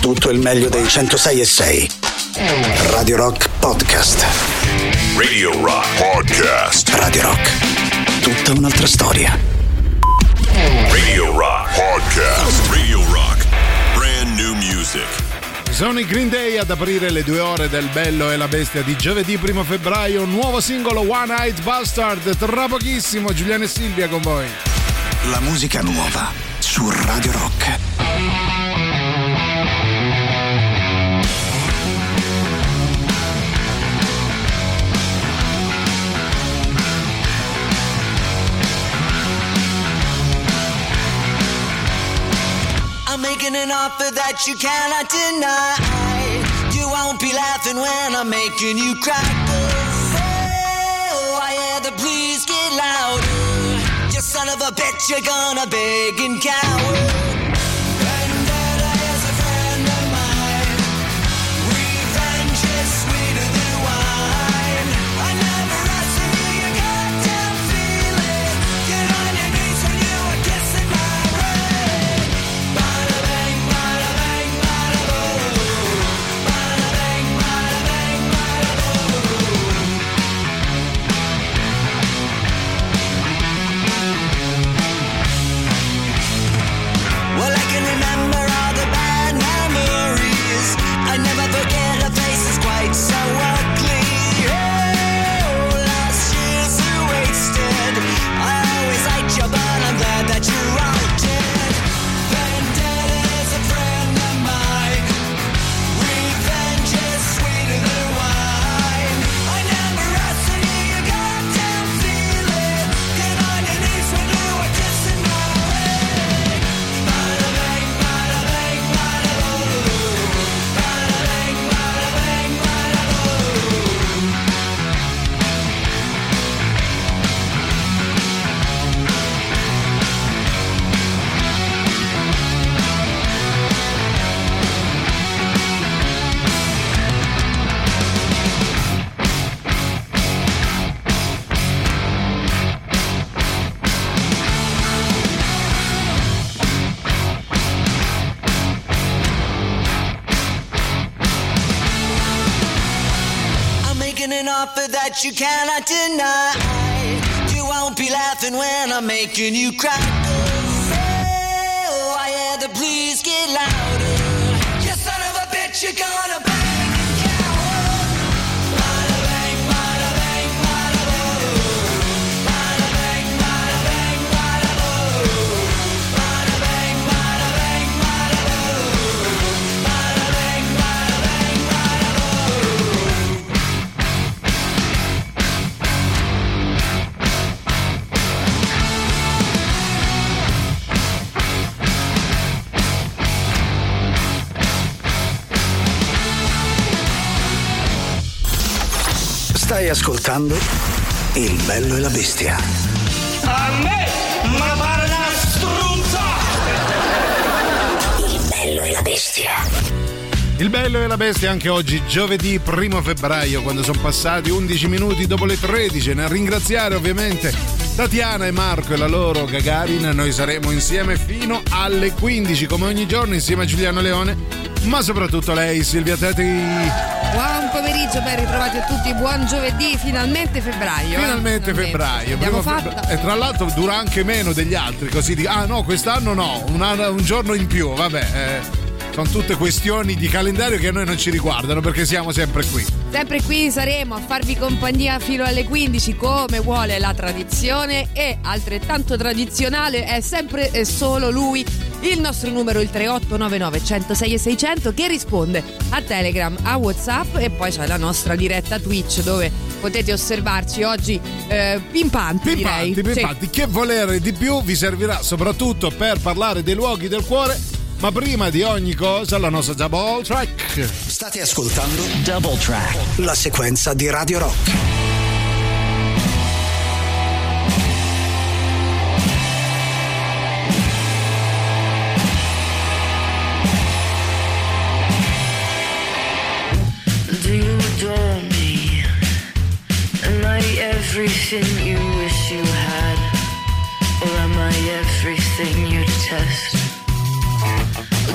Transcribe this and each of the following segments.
tutto il meglio dei 106 e 6. Radio Rock Podcast. Radio Rock Podcast. Radio Rock. Tutta un'altra storia. Radio Rock Podcast. Radio Rock. Brand new music. Sono i Green Day ad aprire le due ore del Bello e la Bestia di giovedì 1 febbraio. Nuovo singolo One Eyed Bastard. Tra pochissimo Giuliano e Silvia con voi. La musica nuova su Radio Rock. Making an offer that you cannot deny. You won't be laughing when I'm making you cry. Oh, I hear the please get louder. You son of a bitch, you're gonna beg and cower. Laughing when I'm making you cry. Stai ascoltando Il bello e la bestia. A me, ma pare una struzza! Il bello e la bestia. Il bello e la bestia anche oggi, giovedì 1 febbraio, quando sono passati 11 minuti dopo le 13. Nel ringraziare ovviamente Tatiana e Marco e la loro Gagarin, noi saremo insieme fino alle 15, come ogni giorno, insieme a Giuliano Leone, ma soprattutto lei, Silvia Teti. Buon pomeriggio, ben ritrovati a tutti, buon giovedì, finalmente febbraio. eh? Finalmente Finalmente. febbraio. Primo febbraio. E tra l'altro dura anche meno degli altri, così di ah no, quest'anno no, un, anno- un giorno in più, vabbè. eh, sono tutte questioni di calendario che a noi non ci riguardano perché siamo sempre qui. Sempre qui saremo a farvi compagnia fino alle 15 come vuole la tradizione e altrettanto tradizionale è sempre e solo lui, il nostro numero il 3899 106 e 600 che risponde a Telegram, a Whatsapp e poi c'è la nostra diretta Twitch dove potete osservarci oggi eh, pimpanti, direi. Pimpanti, Sì. pimpanti. Che volere di più vi servirà soprattutto per parlare dei luoghi del cuore. Ma prima di ogni cosa, la nostra double track. State ascoltando Double Track. La sequenza di Radio Rock. Everything you wish you had? Or am I everything you test?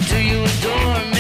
Do you adore me?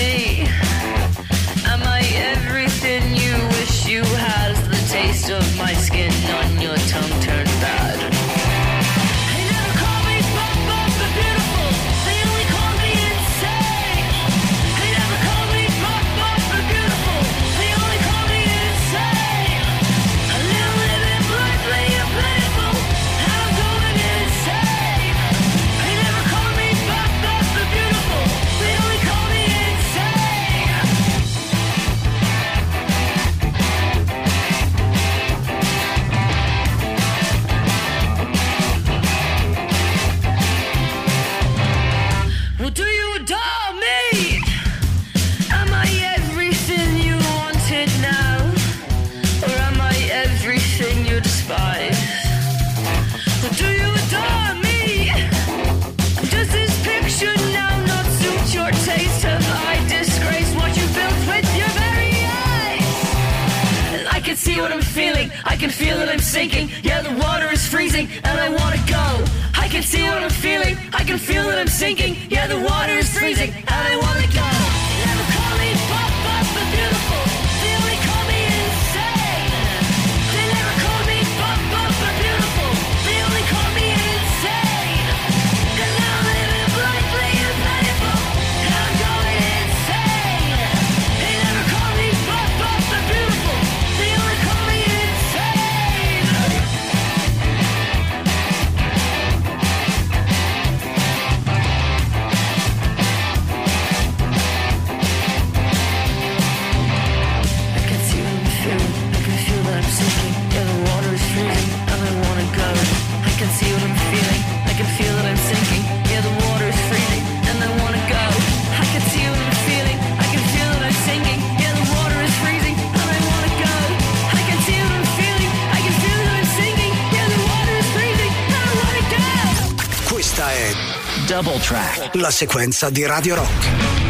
I can feel that I'm sinking. Yeah, the water is freezing and I wanna go. I can see what I'm feeling. I can feel that I'm sinking. Yeah, the water is freezing and I wanna go. La sequenza di Radio Rock.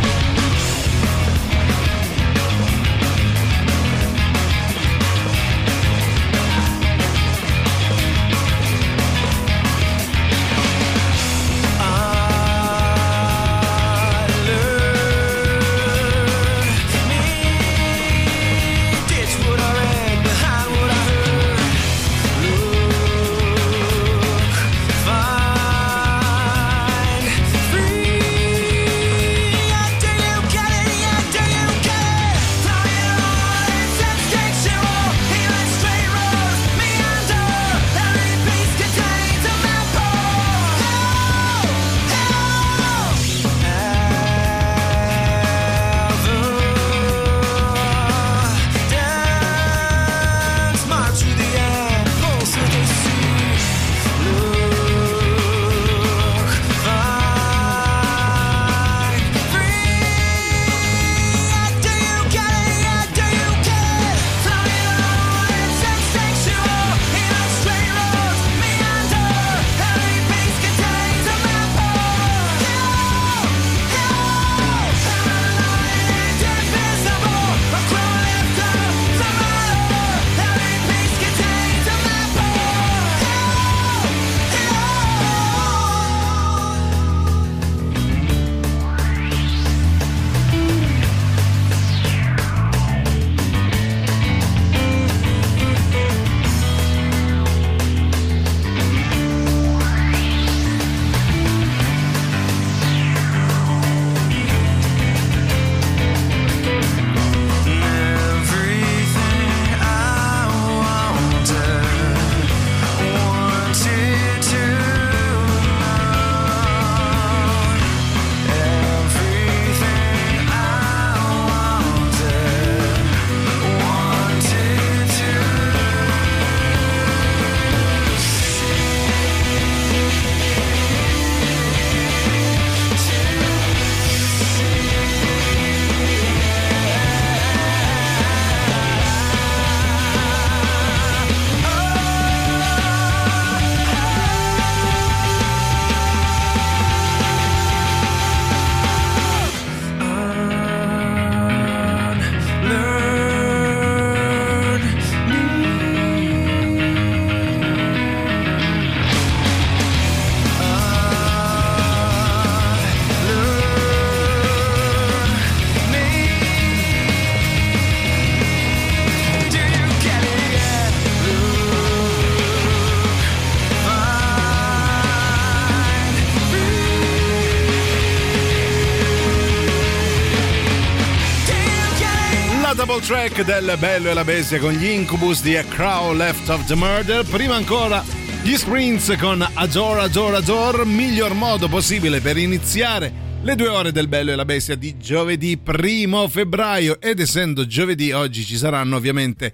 Track del Bello e la Bestia con gli Incubus di A Crow Left of the Murder. Prima ancora gli Sprints con Adore, Adore, Adore. Miglior modo possibile per iniziare le due ore del Bello e la Bestia di giovedì primo febbraio. Ed essendo giovedì, oggi ci saranno ovviamente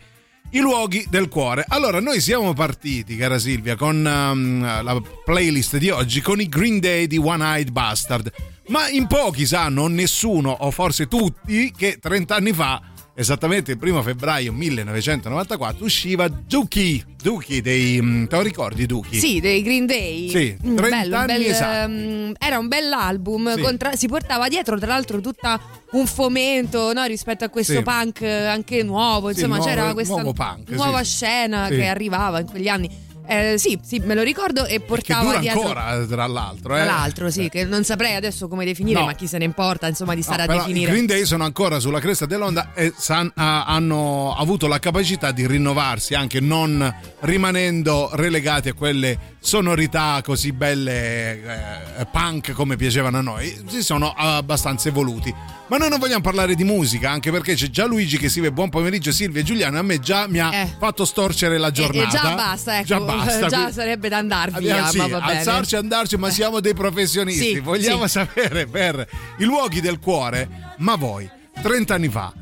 i luoghi del cuore. Allora, noi siamo partiti, cara Silvia, con um, la playlist di oggi con i Green Day di One Eyed Bastard. Ma in pochi sanno, nessuno, o forse tutti, che 30 anni fa esattamente il primo febbraio 1994 usciva Dookie, Dookie dei... mm, te lo ricordi Dookie? Sì, dei Green Day. Sì, Mm, 30 bello, un anni bel, esatti. ehm, era un bell'album. Sì. contra- si portava dietro, tra l'altro, tutta un fomento no, rispetto a questo Sì. punk eh, anche nuovo. Sì, Insomma, nuovo- c'era questa punk, sì, nuova sì. scena Sì. che arrivava in quegli anni. Eh, sì, sì, me lo ricordo e che portava dura dietro. ancora tra l'altro. Tra eh. l'altro, sì, che non saprei adesso come definire, No. ma chi se ne importa, insomma, di No, stare a però I definire. Green Day sono ancora sulla cresta dell'onda e san- ha- hanno avuto la capacità di rinnovarsi anche non rimanendo relegati a quelle sonorità così belle eh, punk come piacevano a noi. Si sono abbastanza evoluti. Ma noi non vogliamo parlare di musica, anche perché c'è già Luigi che scrive buon pomeriggio Silvia e Giuliano. A me già mi ha Eh. fatto storcere la E- giornata. E, già basta, ecco. Già basta. Già quindi- sarebbe da andar via, sì, ma va bene. alzarci andarci, ma siamo dei professionisti. Sì, Vogliamo sì. sapere per i luoghi del cuore, ma voi, 30 anni fa,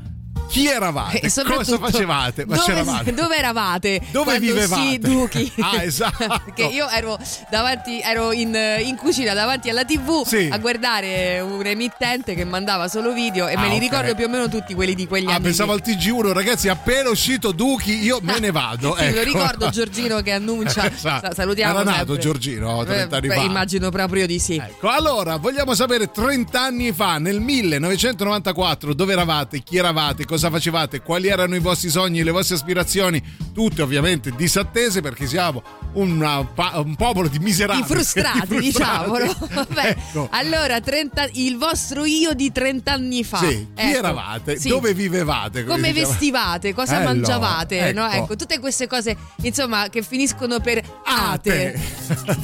chi eravate? E soprattutto, Cosa facevate? Ma dove, c'eravate? dove eravate? Dove vivevate? Si Duchi. Ah, esatto. Perché io ero davanti, ero in, in cucina davanti alla TV Sì. a guardare un emittente che mandava solo video e Ah, me li ok. ricordo più o meno tutti quelli di quegli Ah, anni. pensavo lì. al TG1, ragazzi, appena uscito Duchi, io me ne vado. Sì, lo ecco. ricordo Giorgino che annuncia. Esatto. Sa- Salutiamo. Era nato. Giorgino 30 anni Eh, beh, fa. Immagino proprio di sì. Ecco, allora vogliamo sapere 30 anni fa, nel 1994, dove eravate, chi eravate, cosa facevate, quali erano i vostri sogni, le vostre aspirazioni, tutte ovviamente disattese perché siamo una un popolo di miserabili. I frustrati, Di frustrati. diciamolo. Vabbè, Ecco. Allora, 30 il vostro io di 30 anni fa. Sì, chi Ecco, eravate? sì. Dove vivevate? Come diciamo? vestivate, cosa Bello, mangiavate, no? ecco. Ecco, tutte queste cose, insomma, che finiscono per ate. The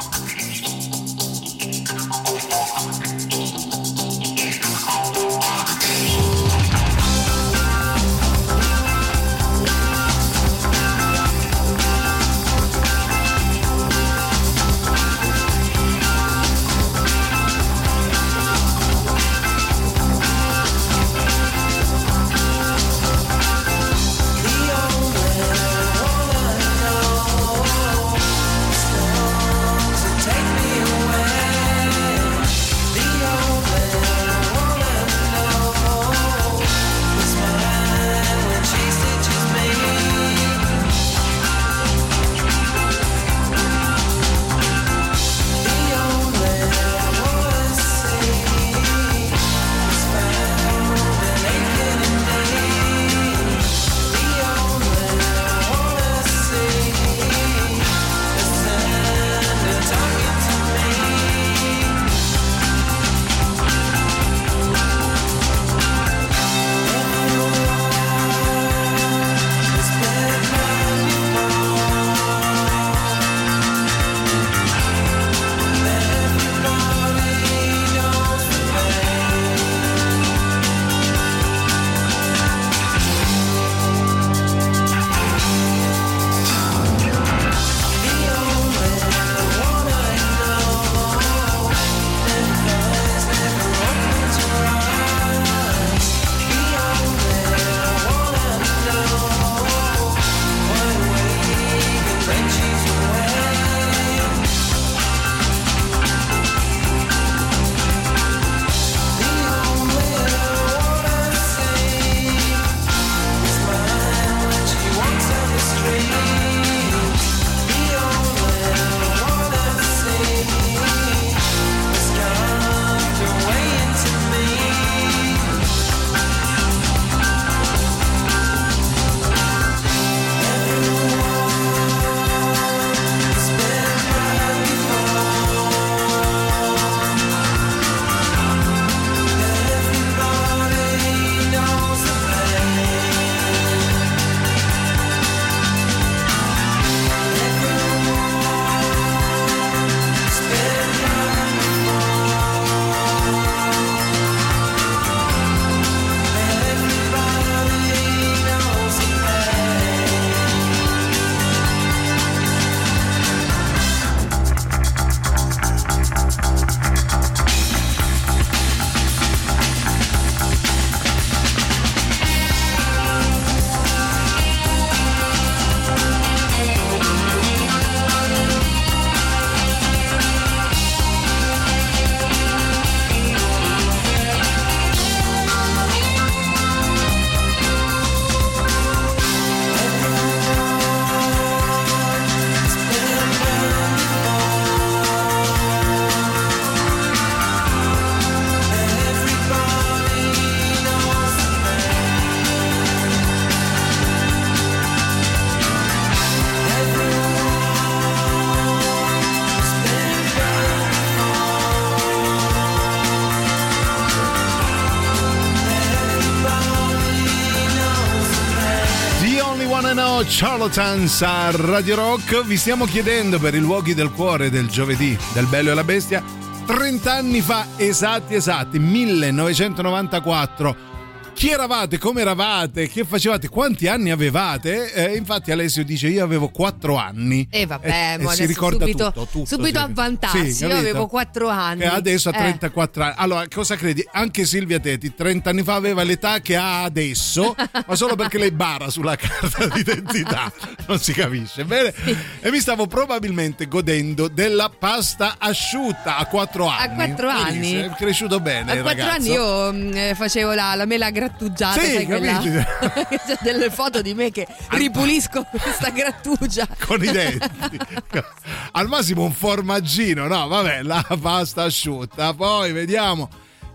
Charlatans a Radio Rock. Vi stiamo chiedendo per i luoghi del cuore del giovedì del Bello e la Bestia 30 anni fa, esatti esatti, 1994. Chi eravate? Come eravate? Che facevate? Quanti anni avevate? Eh, infatti Alessio dice io avevo 4 anni. E vabbè, E- mo e si ricorda subito, tutto, tutto, subito sì. a vantarsi. Sì, Io avevo 4 anni. E adesso ha Eh. 34 anni. Allora, cosa credi? Anche Silvia Tetti 30 anni fa aveva l'età che ha adesso, ma solo perché lei bara sulla carta d'identità. Non si capisce, bene? E mi stavo probabilmente godendo della pasta asciutta a 4 A anni. quattro anni? Benissimo, È cresciuto bene. A il quattro ragazzo. anni io mh, eh, facevo la, la mela grattugiata, Sì, sai quella? C'è delle foto di me che ripulisco questa grattugia. con i denti. Al massimo un formaggino, no? Vabbè, la pasta asciutta. Poi vediamo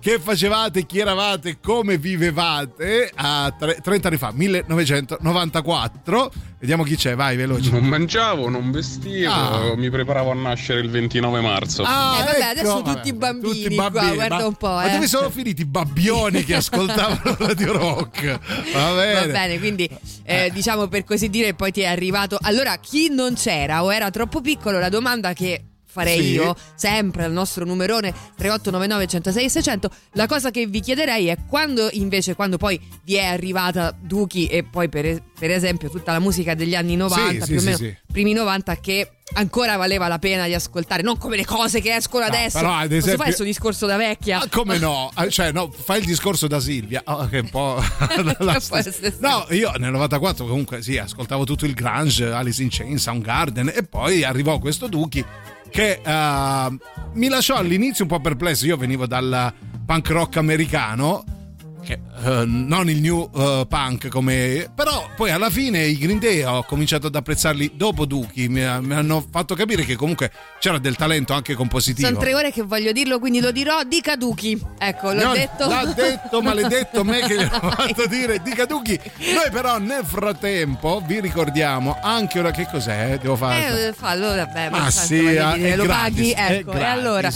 che facevate, chi eravate, come vivevate a tre- 30 anni fa, 1994. Vediamo chi c'è, vai veloce. Non mangiavo, non vestivo, Ah. mi preparavo a nascere il 29 marzo. Ah, Eh, vabbè, adesso tutti bambini qua, guarda ma, un po', Ma eh. dove sono finiti i babbioni che ascoltavano Radio Rock? Va bene. Va bene, quindi eh, diciamo per così dire poi ti è arrivato. Allora, chi non c'era o era troppo piccolo, la domanda che farei Sì. io, sempre al nostro numerone 3899 106 600, la cosa che vi chiederei è quando invece, quando poi vi è arrivata Duki e poi per, per esempio tutta la musica degli anni 90, Sì, più sì, o meno primi 90 che ancora valeva la pena di ascoltare, non come le cose che escono No, adesso. però, ad esempio- fare questo discorso da vecchia? Ah, come no? Ah, Cioè, no, fai il discorso da Silvia, oh, che è un po'. essere. No, io nel 94 comunque sì, ascoltavo tutto il grunge, Alice in Chains, Soundgarden e poi arrivò questo Duki che eh, mi lasciò all'inizio un po' perplesso. Io venivo dal punk rock americano. Che, eh, non il new eh, punk come però poi alla fine i Green Day ho cominciato ad apprezzarli dopo Duki mi, mi hanno fatto capire che comunque c'era del talento anche compositivo Sono tre ore che voglio dirlo, quindi lo dirò di Kaduki. Ecco, l'ho No, detto. L'ha detto, maledetto me che gliel'ho fatto dire di Caduchi. Noi però nel frattempo vi ricordiamo anche ora che cos'è? Devo fare. Eh, fallo, vabbè, Ma ma sì, tanto, dire, lo gratis, paghi, ecco. E allora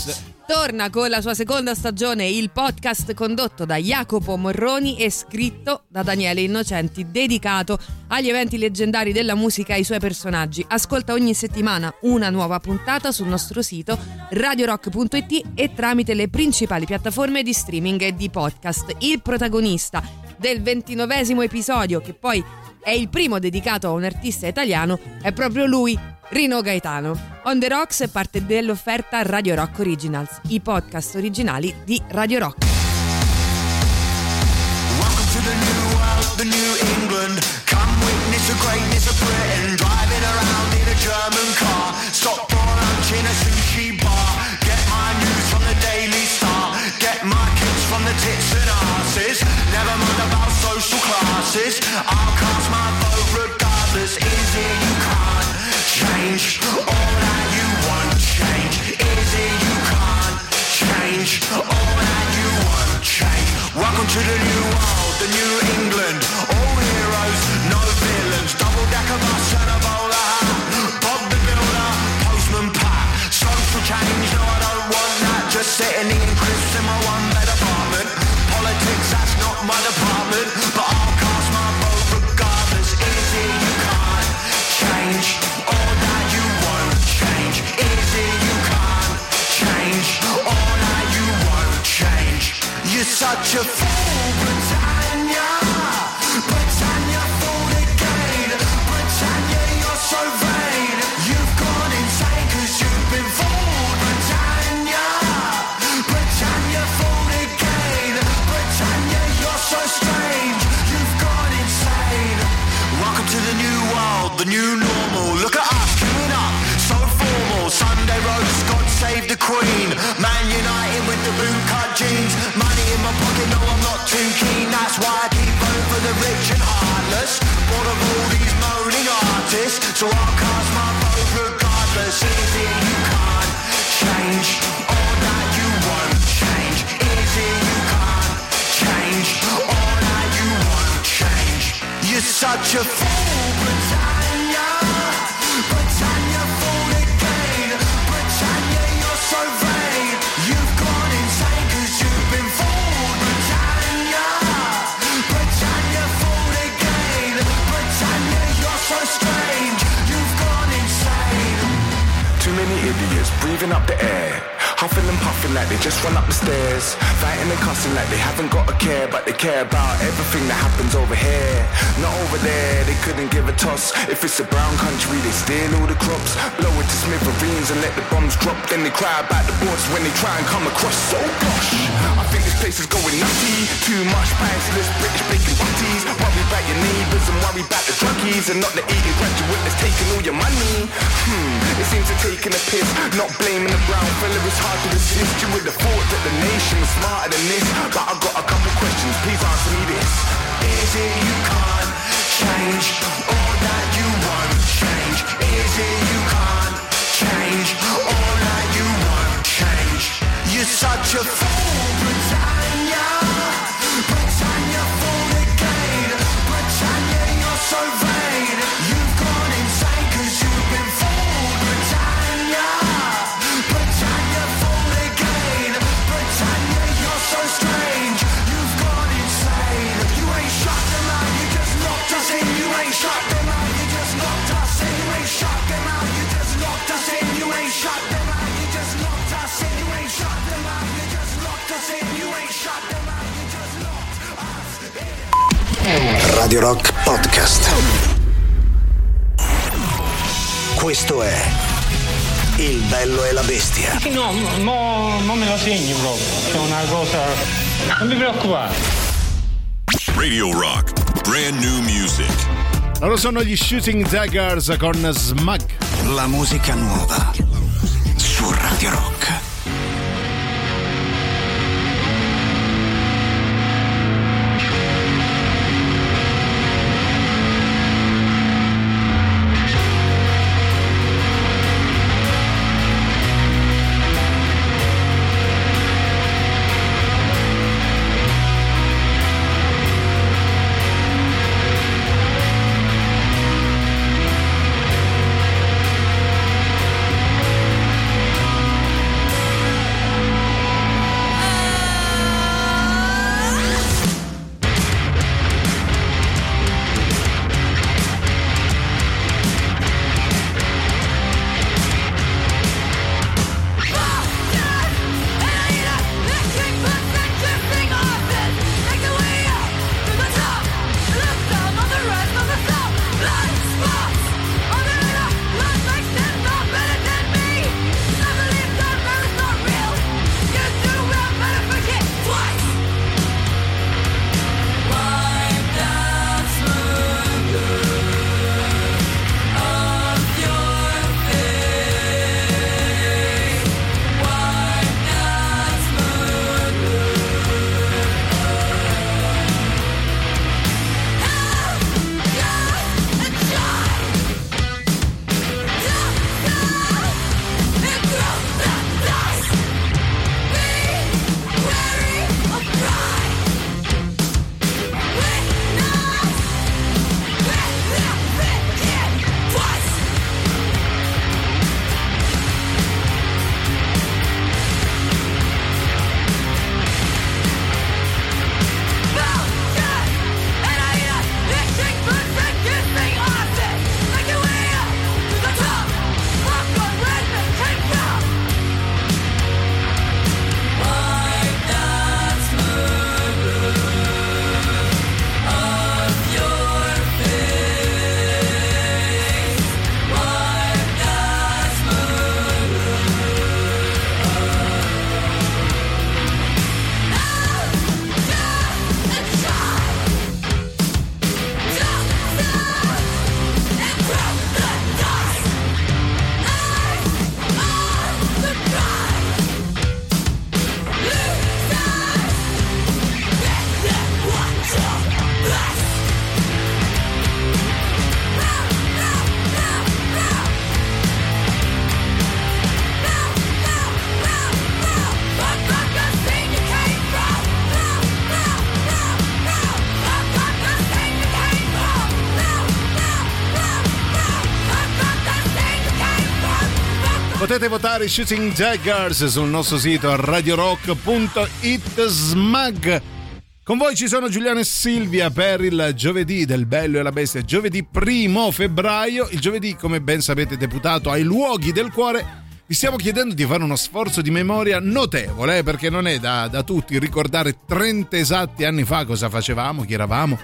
torna con la sua seconda stagione il podcast condotto da Jacopo Morroni e scritto da Daniele Innocenti, dedicato agli eventi leggendari della musica e ai suoi personaggi. Ascolta ogni settimana una nuova puntata sul nostro sito radiorock.it e tramite le principali piattaforme di streaming e di podcast. Il protagonista del ventinovesimo episodio, che poi è il primo dedicato a un artista italiano, è proprio lui, Rino Gaetano. On the Rocks è parte dell'offerta Radio Rock Originals, i podcast originali di Radio Rock. To the new world, the new England. All heroes, no villains. Double decker bus and a bowler hat. Bob the builder, postman Pat. Social change, no I don't want that. Just sitting eating crisps in my one bed apartment. Politics, that's not my department. But I'll cast my vote regardless. It you can't change all that you want change? It you can't change all that you want change? You're such a such a fool, Britannia. Britannia, fool again. Britannia, you're so vain. You've gone you've been fooled, Britannia. Britannia, fool again. Britannia, you're so strange. You've gone insane. Too many idiots breathing up the air Huffing and puffing like they just run up the stairs. Fighting and cussing like they haven't got a care, but they care about everything that happens over here. Not over there, they couldn't give a toss. If it's a brown country, they steal all the crops. Blow it to smithereens and let the bombs drop. Then they cry about the borders when they try and come across. So gosh, I think this place is going nutty. Too much priceless British bacon butties. Worry about your neighbours and worry about the druggies. And not the eating graduate that's taking all your money. Hmm, it seems to taking a piss. Not blaming the brown fella, You thought that the nation was smarter than this. But I got a couple questions, please answer me this. Is it you can't change all that you want change? Is it you can't change all that you want change? You're such a fool, Radio Rock Podcast. Questo è Il bello e la bestia. No, no, non me lo segni proprio. È una cosa. Non mi preoccupare. Radio Rock. Brand new music. Loro sono gli Shooting Daggers con Smug. La musica nuova su Radio Rock. Potete votare Shooting Daggers sul nostro sito radiorock.it. Con voi ci sono Giuliano e Silvia per il giovedì del Bello e la Bestia, giovedì primo febbraio. Il giovedì, come ben sapete, deputato ai luoghi del cuore Vi stiamo chiedendo di fare uno sforzo di memoria notevole, eh, perché non è da, da tutti ricordare 30 esatti anni fa cosa facevamo, chi eravamo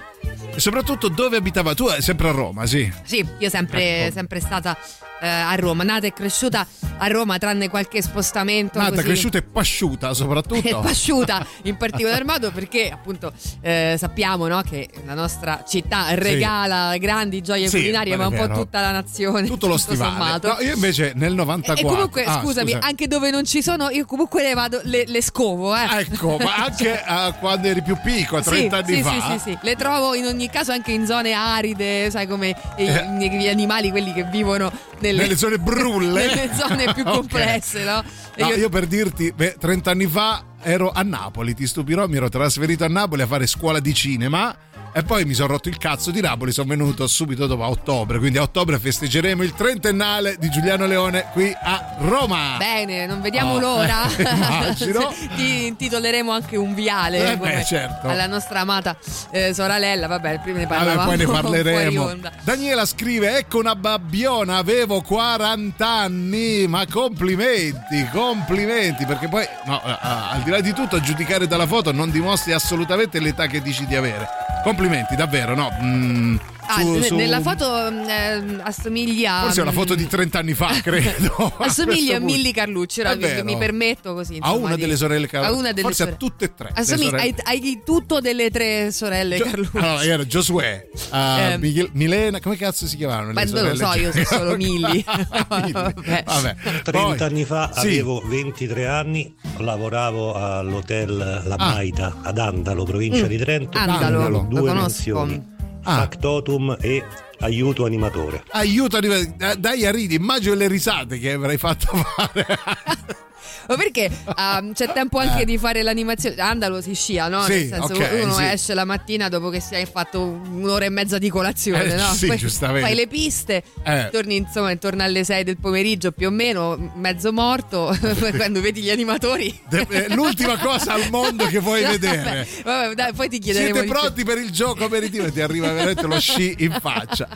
e soprattutto dove abitava. Tu sempre a Roma, sì. Sì, io sempre, Ecco. sempre stata eh, a Roma, nata e cresciuta a Roma, tranne qualche spostamento. Nata, così. cresciuta e pasciuta e soprattutto. pasciuta in particolar modo perché appunto eh, sappiamo no, che la nostra città regala grandi gioie Sì, culinarie ma un po' tutta la nazione Tutto lo stivale. sommato. No, io invece nel 94. e comunque Ah, scusami scusa. anche dove non ci sono io comunque le vado le, le scovo eh. Ecco, ma anche ah, quando eri più piccolo, 30 sì, anni sì, fa. Sì, sì, sì. Le trovo in ogni caso anche in zone aride, sai come i- gli animali, quelli che vivono nelle, Eh. Nelle zone brulle. nelle zone più complesse, no? E No, io- io... per dirti, beh, 30 anni fa ero a Napoli, ti stupirò, mi ero trasferito a Napoli a fare scuola di cinema e poi mi sono rotto il cazzo di Napoli, sono venuto subito dopo a ottobre, quindi a ottobre festeggeremo il trentennale di Giuliano Leone qui a Roma. Bene, non vediamo Oh, l'ora. eh. Ti intitoleremo anche un viale Eh, beh, certo. alla nostra amata eh, sorella. Vabbè, prima ne Vabbè, parlavamo. poi ne parleremo. Daniela scrive: Ecco una babbiona, avevo 40 anni. Ma complimenti, complimenti. Perché poi, no, al di là di tutto, a giudicare dalla foto non dimostri assolutamente l'età che dici di avere. Complimenti, davvero, no? Mm, Ah, su- su- nella foto eh, assomiglia. Forse è una mm, foto di 30 anni fa, credo. a Assomiglia a punto. Milli Carlucci, È mi, permetto così. A insomma, una di- delle sorelle Carlucci. A una delle Forse a sorelle. tutte e tre. Assomiglia, hai, hai tutto delle tre sorelle Gio- Carlucci. Allora, era Giosuè, uh, Eh, Michel- Milena, come cazzo si chiamavano? le Beh, non lo so, io so solo Milli. Vabbè. Vabbè. 30 Poi- anni fa Sì. avevo 23 anni, lavoravo all'hotel La Ah. Maita ad Andalo, provincia Mm. di Trento. Andalo, Avevo lo due conosco. mansioni, Ah. Factotum e aiuto animatore. Aiuto, eh, dai a ridi, immagino le risate che avrai fatto fare. Ma perché ehm, c'è tempo anche di fare l'animazione? Andalo si scia, no? Sì, Nel senso, ok, uno sì. esce la mattina dopo che si è fatto un'ora e mezza di colazione, Eh, no? sì, Poi giustamente. Fai le piste, Eh. torni insomma intorno alle 6 del pomeriggio più o meno, mezzo morto, quando vedi gli animatori. De- eh, L'ultima cosa al mondo che vuoi No, vedere. vabbè, vabbè, dai, poi ti chiederemo Siete pronti per il gioco aperitivo? E ti arriva veramente lo sci in faccia.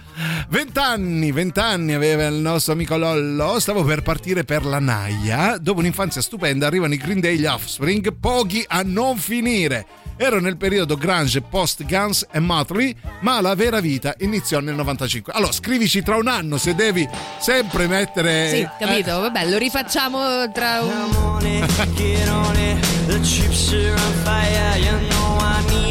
Vent'anni, vent'anni aveva il nostro amico Lollo. Stavo per partire per la Naia. Dopo un'infanzia stupenda arrivano i Green Day, gli Offspring, pochi a non finire. Ero nel periodo grunge post Guns e Motley, ma la vera vita iniziò nel 95. Allora, scrivici tra un anno se devi sempre mettere Sì, capito, vabbè, lo rifacciamo tra un...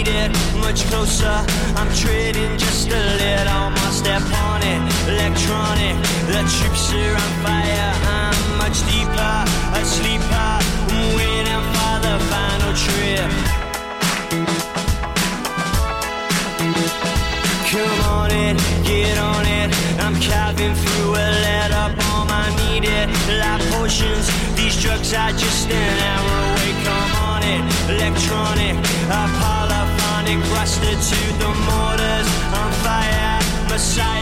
On get on on. Much closer, I'm trading just a little more step on it. Electronic, the troops are on fire. I'm much deeper, a sleeper. I'm waiting for the final trip. Come on it, get on it. I'm carving through a letter bomb. I need it. Life potions, these drugs are just an hour away. Come on it, electronic, a rusted the mortars. On fire, messiah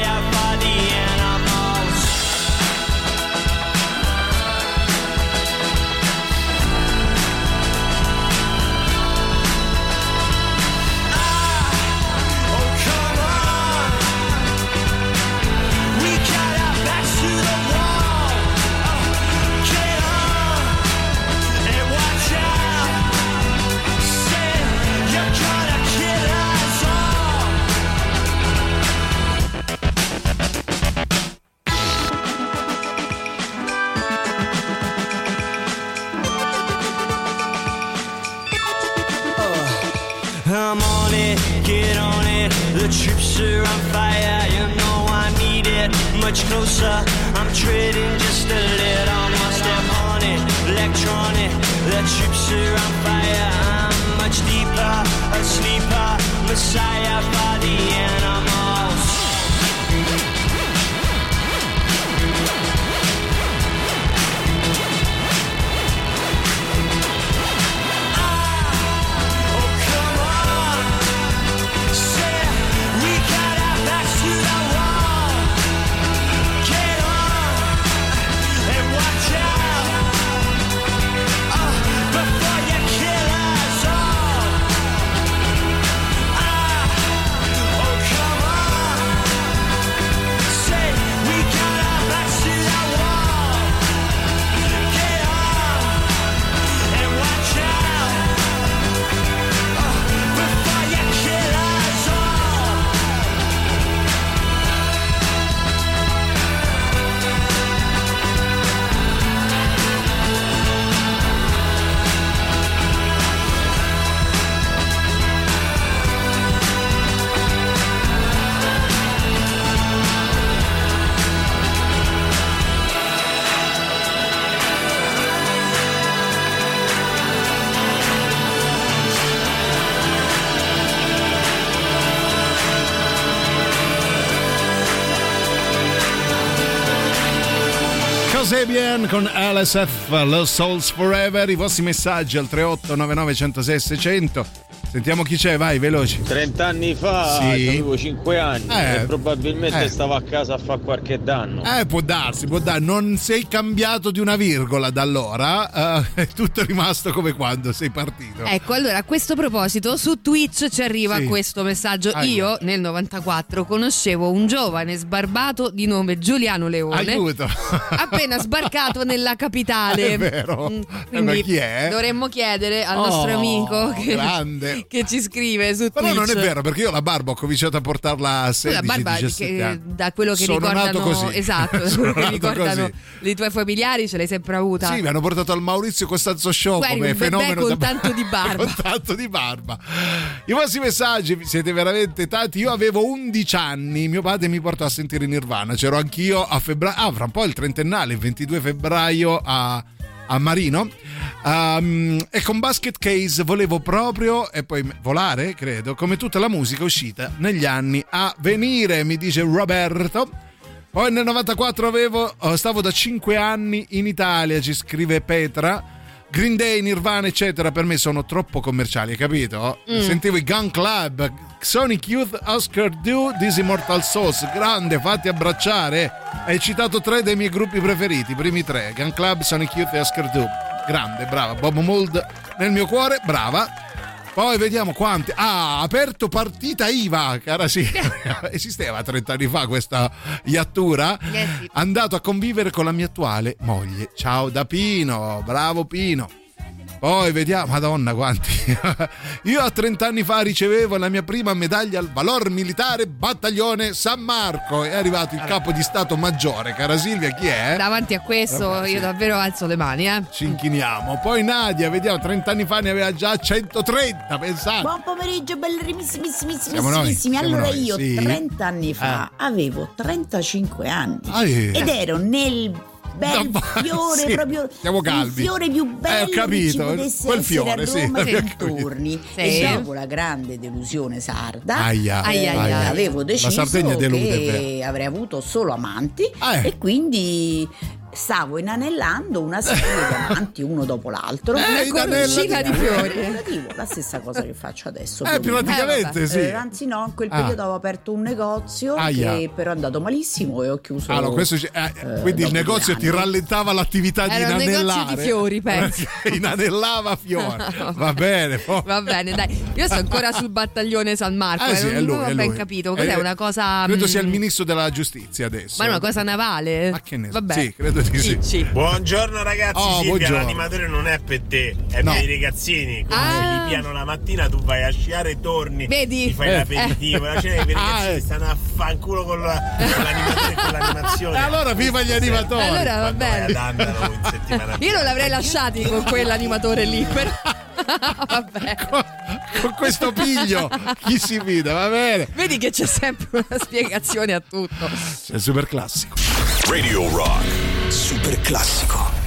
Much closer, I'm trading just a little step on it. Electronic, the troops are on fire. I'm much deeper, a sleeper, messiah for the animals. Kasabian con LSF, Lost Souls Forever, i vostri messaggi al 3899 106 600. Sentiamo chi c'è, vai, veloci. 30 anni fa Sì. avevo 5 anni Eh, e probabilmente eh. stavo a casa a fare qualche danno. Eh, può darsi, può darsi. Non sei cambiato di una virgola da allora, eh, è tutto rimasto come quando sei partito. Ecco, allora a questo proposito su Twitch ci arriva Sì. questo messaggio. Aia. Io nel 94 conoscevo un giovane sbarbato di nome Giuliano Leone. Aiuto. Appena sbarcato nella capitale. È vero. Mm, Eh, Quindi ma chi è? dovremmo chiedere al Oh, nostro amico che, grande. che ci scrive su Però Twitch. non è vero, perché io la barba ho cominciato a portarla a Tu 16 la barba 17 che- anni. da quello che Sono ricordano esatto, quello che ricordano i tuoi familiari ce l'hai sempre avuta. Sì, mi hanno portato al Maurizio Costanzo Show Tu eri come fenomeno con da tanto di barba. con tanto di barba. I vostri messaggi siete veramente tanti. Io avevo 11 anni, mio padre mi portò a sentire Nirvana. C'ero anch'io a febbraio. Ah, fra un po' il trentennale, il 22 febbraio a, a Marino. Um, e con Basket Case volevo proprio e poi volare, credo, come tutta la musica uscita negli anni a venire, mi dice Roberto. Poi nel 94 avevo, oh, stavo da 5 anni in Italia, ci scrive Petra. Green Day, Nirvana, eccetera, per me sono troppo commerciali, hai capito? Mm. Sentivo i Gun Club, Sonic Youth, Oscar Do, This Immortal Souls, grande, fatti abbracciare. Hai citato tre dei miei gruppi preferiti, i primi tre, Gun Club, Sonic Youth e Oscar Do. Grande, brava. Bob Mold nel mio cuore, brava. Poi vediamo quanti. Ah, aperto partita IVA, cara sì. Esisteva 30 anni fa questa iattura. Eh. Andato a convivere con la mia attuale moglie. Ciao da Pino, bravo Pino. Poi vediamo, madonna quanti. Io a 30 anni fa ricevevo la mia prima medaglia al valor militare battaglione San Marco. È arrivato il capo di Stato Maggiore, cara Silvia, chi è? Davanti a questo sì. io davvero alzo le mani, eh. Ci inchiniamo. Poi Nadia, vediamo, 30 anni fa ne aveva già 130, pensate. Buon pomeriggio, bellissimissimissimi. Siamo noi, siamo Allora noi, io sì. 30 anni fa avevo 35 anni Ah, eh. ed ero nel bel No, fiore sì, proprio siamo il calvi. fiore più Eh, bello ho capito, che ci potesse quel fiore, a sì, Roma abbiamo capito. dintorni Sì. e dopo la grande delusione sarda Aia, eh, aia, aia. avevo deciso delude, che beh. avrei avuto solo amanti Ah, eh. e quindi stavo inanellando una serie di amanti uno dopo l'altro Eh, Una corcina di fiori. Relativo, la stessa cosa che faccio adesso Eh, praticamente Eh, sì. Eh, anzi no, in quel Ah. periodo avevo aperto un negozio Aia. che però è andato malissimo e ho chiuso. Allora, questo ci- eh, eh, quindi il negozio ti rallentava l'attività di Era un negozio inanellare. di fiori, penso. Inanellava fiori. Va bene. poi- Va bene, dai. Io sto ancora sul battaglione San Marco. Eh eh, sì, non è lui, ho è ben lui. capito. Cos'è Eh, una cosa. Credo mm, sia il ministro della giustizia adesso. Ma è una cosa navale? Ma che ne so. Vabbè. Sì, credo sì. Dici. Buongiorno ragazzi, Oh, Silvia, buongiorno. l'animatore non è per te, è No. per i ragazzini. Come Ah. li piano la mattina, tu vai a sciare e torni, Vedi? ti fai Eh. l'aperitivo, la cena i Ah, ragazzini eh. stanno a fanculo con, la, con l'animatore e con l'animazione. Allora viva gli animatori. Allora va Quando vai bene. ad Andalo in settimana Io non l'avrei lasciati con quell'animatore lì. Però... Vabbè. Con, con questo piglio chi si fida, va bene. Vedi che c'è sempre una spiegazione a tutto. Il super classico. Radio Rock. Super classico.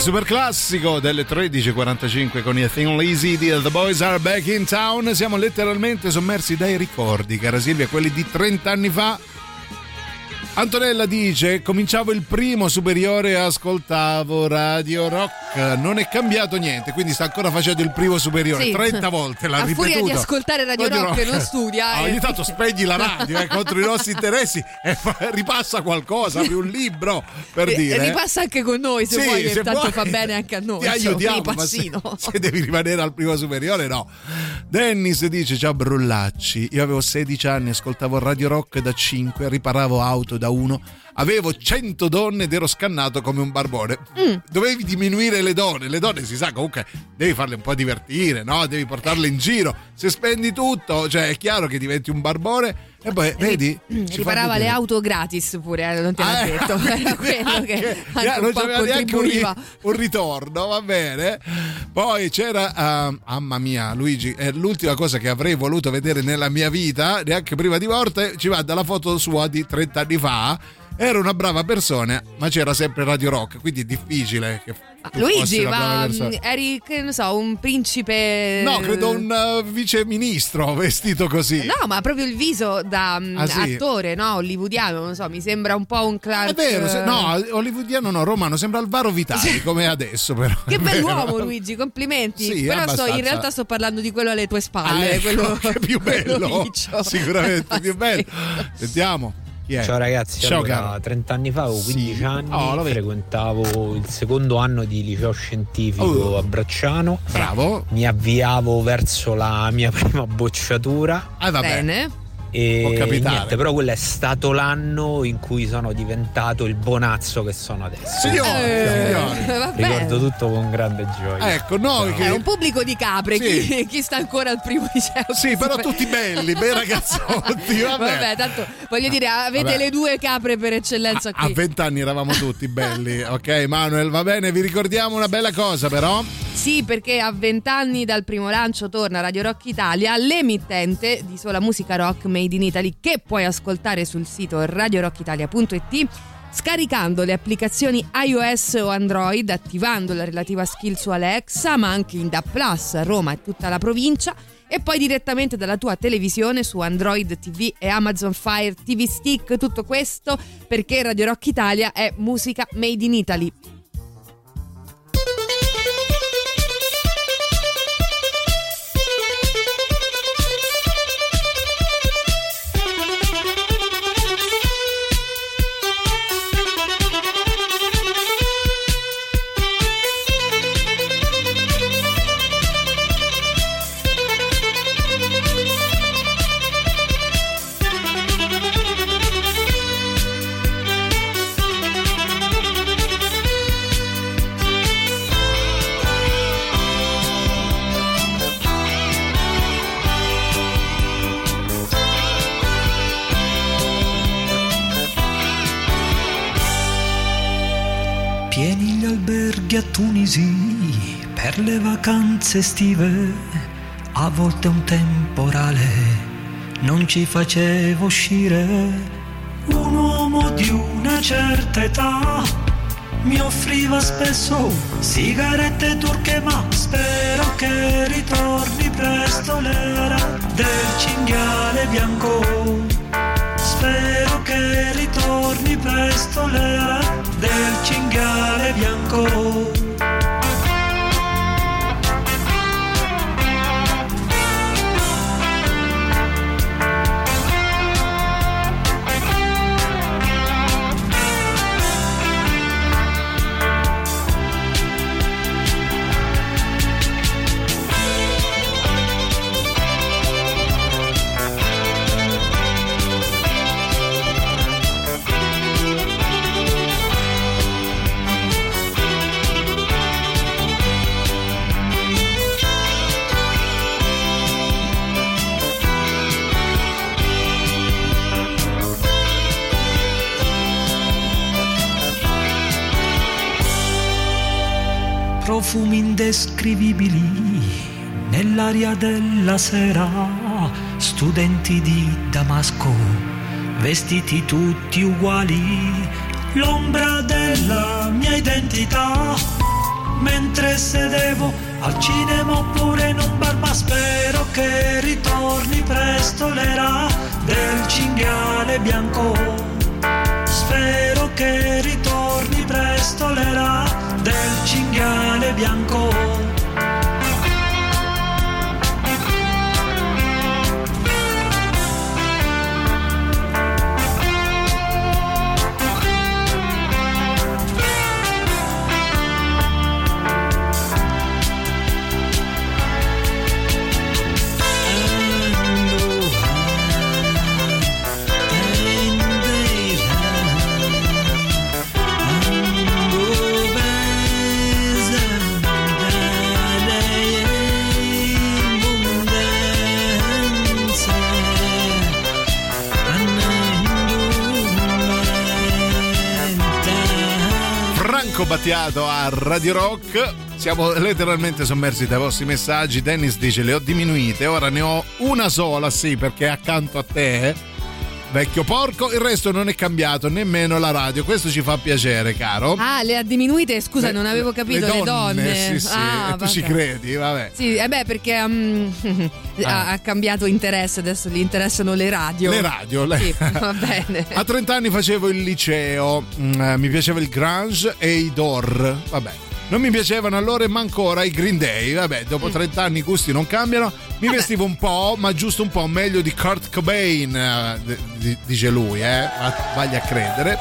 Super classico delle 13.45 con i Thin Lizzy di The Boys Are Back in Town. Siamo letteralmente sommersi dai ricordi, cara Silvia, quelli di 30 anni fa. Antonella dice: Cominciavo il primo superiore e ascoltavo Radio Rock. Non è cambiato niente, quindi sta ancora facendo il primo superiore. Sì. 30 volte l'ha A ripetuto. furia di ascoltare Radio Radio Rock non studia, Ah, eh. ogni tanto spegni la radio eh, contro i nostri interessi e fa- ripassa qualcosa, un libro per E- dire. e ripassa anche con noi se Sì, vuoi, se tanto vuoi. fa bene anche a noi. Ti aiutiamo, ma se, se devi rimanere al primo superiore, no. Dennis dice: Ciao Brullacci. Io avevo 16 anni, ascoltavo Radio Rock da 5, riparavo auto da 1. Avevo 100 donne ed ero scannato come un barbone. Mm. Dovevi diminuire le donne. Le donne si sa comunque devi farle un po' divertire, no? Devi portarle in giro. Se spendi tutto, cioè è chiaro che diventi un barbone. E poi, vedi? ci fa Riparava le auto gratis pure, eh, non l'ha Ah, detto. Era quello che anche non un po' c'aveva neanche un, ri- un ritorno, va bene. Poi c'era, ah, mamma mia, Luigi, è l'ultima cosa che avrei voluto vedere nella mia vita, neanche prima di morte, ci va dalla foto sua di 30 anni fa. Era una brava persona, ma c'era sempre Radio Rock, quindi è difficile che fossi Luigi, ma mh, eri, che ne so, un principe. No, credo un uh, viceministro vestito così. No, ma proprio il viso da mh, Ah, sì? attore, no? Hollywoodiano, non so, mi sembra un po' un Clark. È vero, se- eh, no, hollywoodiano no, romano, sembra Alvaro Vitali come adesso però. Che bell'uomo Luigi, complimenti. Sì, Però sto, in realtà sto parlando di quello alle tue spalle, Ah, ecco, quello che è più quello bello. riccio. Sicuramente più bello. Sentiamo. Chi è? Ciao ragazzi, Ciao allora, caro. 30 anni fa, avevo 15 anni, Oh, frequentavo il secondo anno di liceo scientifico Oh. a Bracciano. Bravo. Mi avviavo verso la mia prima bocciatura. Ah, vabbè. Bene. E Può capitare. niente, però quello è stato l'anno in cui sono diventato il bonazzo che sono adesso. Signore. Eh, vabbè. Ricordo tutto con grande gioia. Ecco, noi che È un pubblico di capre, Sì. chi, chi sta ancora al primo liceo. Sì, però tutti belli, bei ragazzotti, vabbè. Vabbè, tanto voglio dire, avete Vabbè. le due capre per eccellenza A qui. vent'anni eravamo tutti belli, ok Manuel, va bene, vi ricordiamo una bella cosa però. Sì, perché a vent'anni dal primo lancio torna Radio Rock Italia, l'emittente di sola musica rock made in Italy che puoi ascoltare sul sito radiorockitalia.it scaricando le applicazioni iOS o Android, attivando la relativa skill su Alexa, ma anche in DA Plus a Roma e tutta la provincia e poi direttamente dalla tua televisione su Android TV e Amazon Fire TV Stick, tutto questo perché Radio Rock Italia è musica made in Italy. Vacanze estive, a volte un temporale non ci faceva uscire. Un uomo di una certa età mi offriva spesso sigarette turche, ma spero che ritorni presto l'era del cinghiale bianco. Spero che ritorni presto l'era del cinghiale bianco. Della sera, studenti di Damasco, vestiti tutti uguali, l'ombra della mia identità, mentre sedevo al cinema oppure in un bar, ma spero che ritorni presto l'era del cinghiale bianco. Spero che ritorni presto l'era del cinghiale bianco. Battiato a Radio Rock. Siamo letteralmente sommersi dai vostri messaggi. Dennis dice le ho diminuite, ora ne ho una sola, sì, perché accanto a te. Vecchio porco, il resto non è cambiato, nemmeno la radio. Questo ci fa piacere, caro. Ah, le ha diminuite? Scusa, Le- non avevo capito. Le donne. Sì, sì, Ah, e tu ci credi, vabbè. Sì, eh beh, perché mm, ha, ha cambiato interesse, adesso gli interessano le radio. Le radio, le- Sì, va bene. A 30 anni facevo il liceo, mm, eh, mi piaceva il grunge e i Dor, vabbè. Non mi piacevano allora e ma ancora i Green Day, vabbè, dopo Mm. 30 anni i gusti non cambiano. Mi vestivo un po', ma giusto un po' meglio di Kurt Cobain, eh, dice lui, eh, vagli a credere.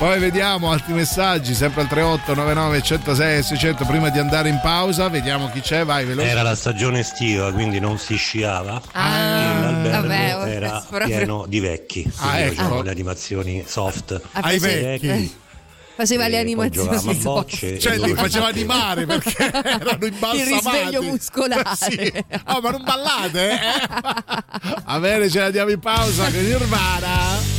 Poi vediamo altri messaggi, sempre al 3899 106 600 prima di andare in pausa, vediamo chi c'è, vai veloce. Era la stagione estiva, quindi non si sciava. Ah, e l'albergo vabbè, era proprio- pieno di vecchi. Ah, Quindi ecco. le animazioni soft. Ai sì. vecchi. Faceva le E a animazioni. bocce. Cioè, li faceva animare perché erano imbalsamati. Il risveglio muscolare. Sì. Oh, ma non ballate, eh? Va bene, ce la diamo in pausa con Nirvana.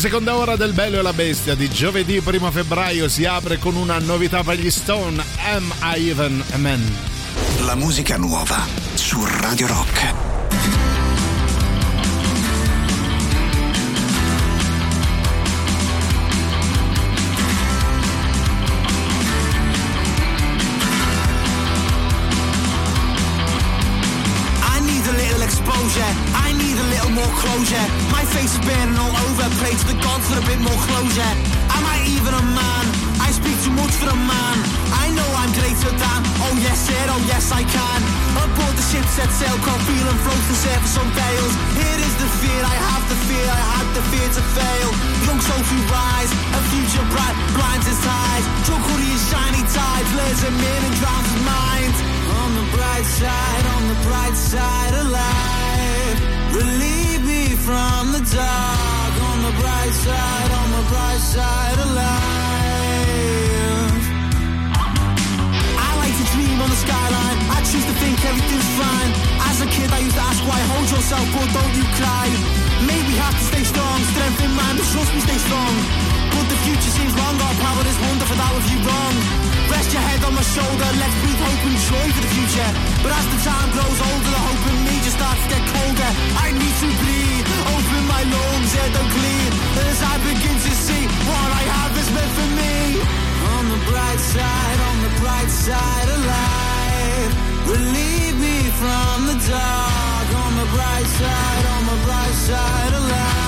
Seconda ora del Bello e la Bestia di giovedì 1 febbraio si apre con una novità per gli Stone, Am I Even a Man? La musica nuova su Radio Rock. Closure. My face is burning all over. Pray to the gods for a bit more closure. Am I even a man? I speak too much for a man. I know I'm greater than. Oh yes, sir. Oh yes, I can. Aboard the ship, set sail, can't feel and float the surface bales. Here is the fear. I have the fear. I had the fear to fail. Young souls who rise. A future bright blinds his ties. Drug hoodie shiny tides. Lures him in and drowns his mind. On the bright side, on the bright side of life. Relieve from the dark. On the bright side, on the bright side of life. I like to dream on the skyline. I choose to think everything's fine. As a kid, I used to ask why. Hold yourself, but don't you cry. Maybe have to stay strong. Strength in mind, but trust me, stay strong. But the future seems long. Our power is wonderful. That was you wrong. Rest your head on my shoulder. Let's breathe hope and joy for the future. But as the time grows older, the hope in me just starts to get colder. I need to breathe. My lungs, clean. As I begin to see what I have is meant for me. On the bright side, on the bright side of life. Relieve me from the dark. On the bright side, on the bright side of life.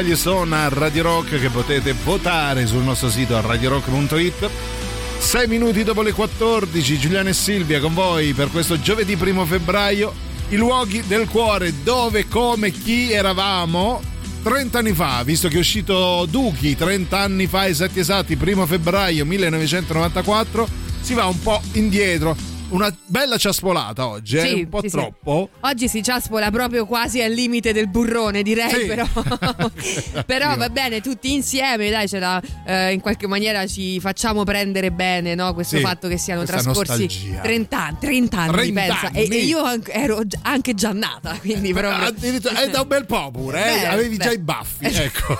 Man? Gli sono a Radio Rock che potete votare sul nostro sito radiorock.it. 6 minuti dopo le 14, Giuliano e Silvia con voi per questo giovedì primo febbraio. I luoghi del cuore, dove, come, chi eravamo 30 anni fa, visto che è uscito Duki 30 anni fa, esatti esatti, primo febbraio 1994, si va un po' indietro. Una bella ciaspolata oggi, eh? Sì, un po' sì, sì. troppo. Oggi si ciaspola proprio quasi al limite del burrone, direi, Sì. però. però va bene, tutti insieme, dai, la, eh, in qualche maniera ci facciamo prendere bene, no? Questo Sì, fatto che siano trascorsi nostalgia. 30 anni, 30 anni, 30 pensa. E, anni. e io anche- ero anche già nata, quindi proprio. Addirittura- è da un bel po' pure, eh? Beh, avevi beh. già i baffi. Ecco.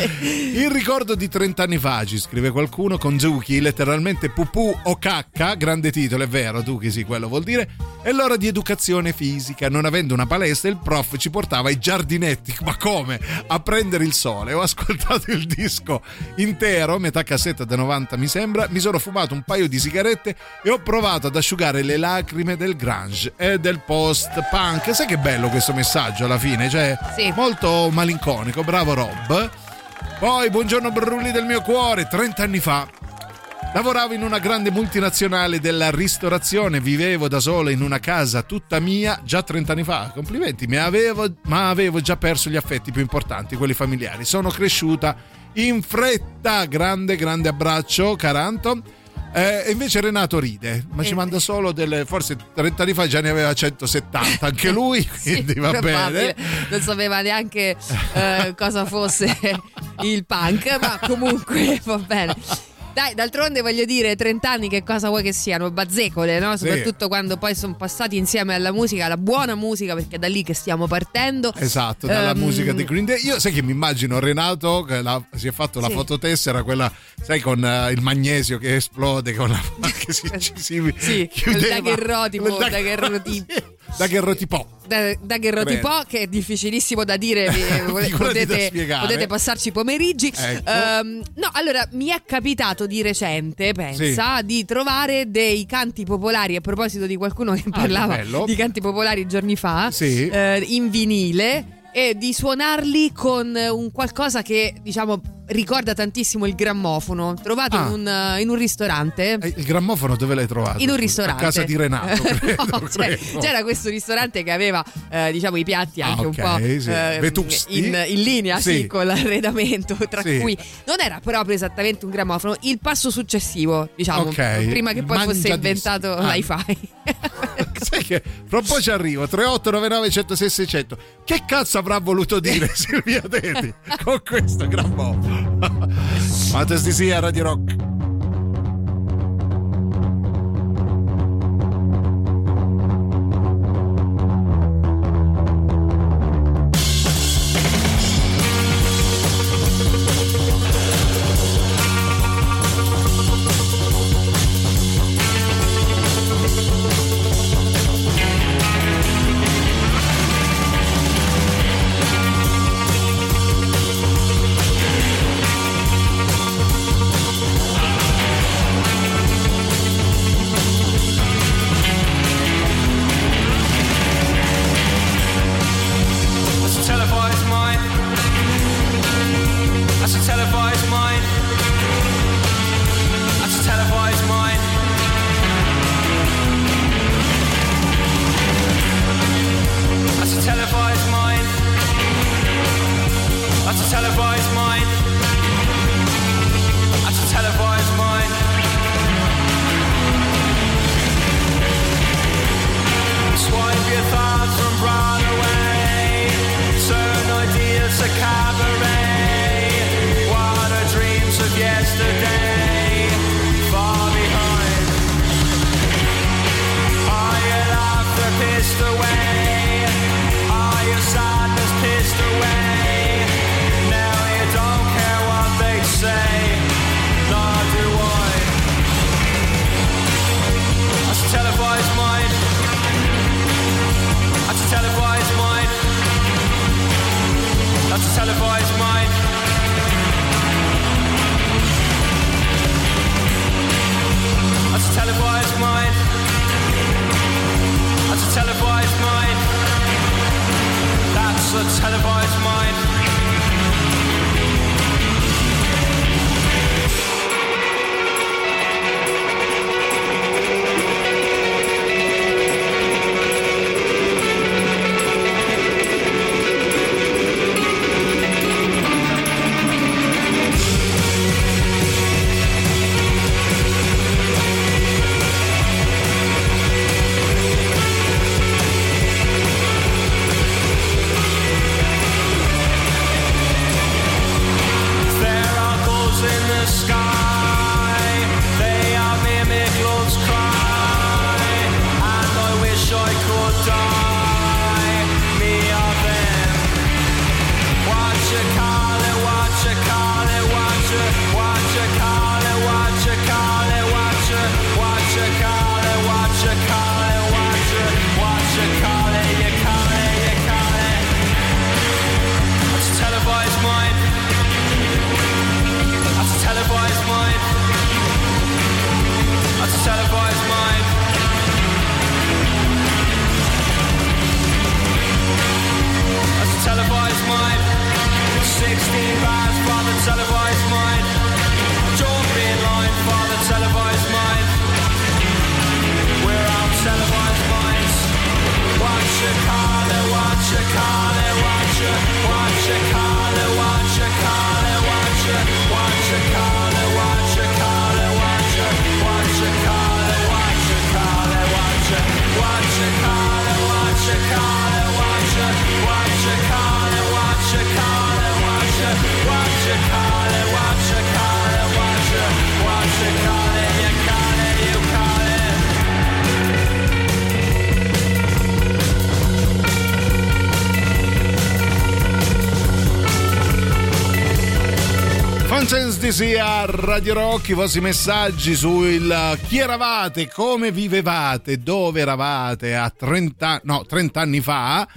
Il ricordo di 30 anni fa, ci scrive qualcuno, con Zuki, letteralmente pupù o cacca, grande titolo, è vero, Zuki sì, quello vuol dire, è l'ora di educazione fisica. Non avendo una palestra, il prof ci portava ai giardinetti, ma come? A prendere il sole. Ho ascoltato il disco intero, metà cassetta da 90 mi sembra, mi sono fumato un paio di sigarette e ho provato ad asciugare le lacrime del grunge e del post-punk. Sai che bello questo messaggio alla fine? Cioè, molto malinconico, bravo Rob. Poi, buongiorno Brulli del mio cuore, 30 anni fa. Lavoravo in una grande multinazionale della ristorazione, vivevo da solo in una casa tutta mia già 30 anni fa. Complimenti, avevo, ma avevo già perso gli affetti più importanti, quelli familiari. Sono cresciuta in fretta. Grande, grande abbraccio, Caranto. Eh, e invece Renato ride, ma ci Eh. manda solo delle. Forse 30 anni fa già ne aveva 170 anche lui, quindi va Probabile. bene. Non sapeva neanche eh, cosa fosse il punk, ma comunque va bene. Dai, d'altronde voglio dire, 30 anni che cosa vuoi che siano? Bazzecole, no? Sì. Soprattutto quando poi sono passati insieme alla musica, alla buona musica, perché è da lì che stiamo partendo. Esatto, dalla Ehm, musica di Green Day. Io sai che mi immagino Renato che la- si è fatto la Sì. fototessera, quella, sai, con eh, il magnesio che esplode, con la che si, ci si Sì, chiudeva. il daguerrotipo, Il dag- daguerrotipo. Daguerrotipo. Da, daguerrotipo, che è difficilissimo da dire, da potete, potete passarci pomeriggi. Ecco. Ehm, no, allora mi è capitato di recente, pensa, di trovare dei canti popolari a proposito di qualcuno che Ah, parlava bello. di canti popolari giorni fa, Sì. eh, in vinile. E di suonarli con un qualcosa che diciamo ricorda tantissimo il grammofono, trovato Ah. in, un, in un ristorante. Eh, Il grammofono dove l'hai trovato? In un ristorante A casa di Renato, credo, No, cioè, c'era questo ristorante che aveva eh, diciamo i piatti Ah, anche ok, un po' sì. eh, in, in linea sì. Sì. con l'arredamento tra Sì. cui non era proprio esattamente un grammofono il passo successivo diciamo Ok, prima che poi fosse mangiadissimo. inventato Ah. l'iFi Sai che fra un po' ci arrivo 3899 106 600 che cazzo avrà voluto dire Silvia Teti con questo gran po' Mates di sì a Radio Rock Radio Rock, i vostri messaggi sul chi eravate, come vivevate, dove eravate a 30, no, 30 anni fa.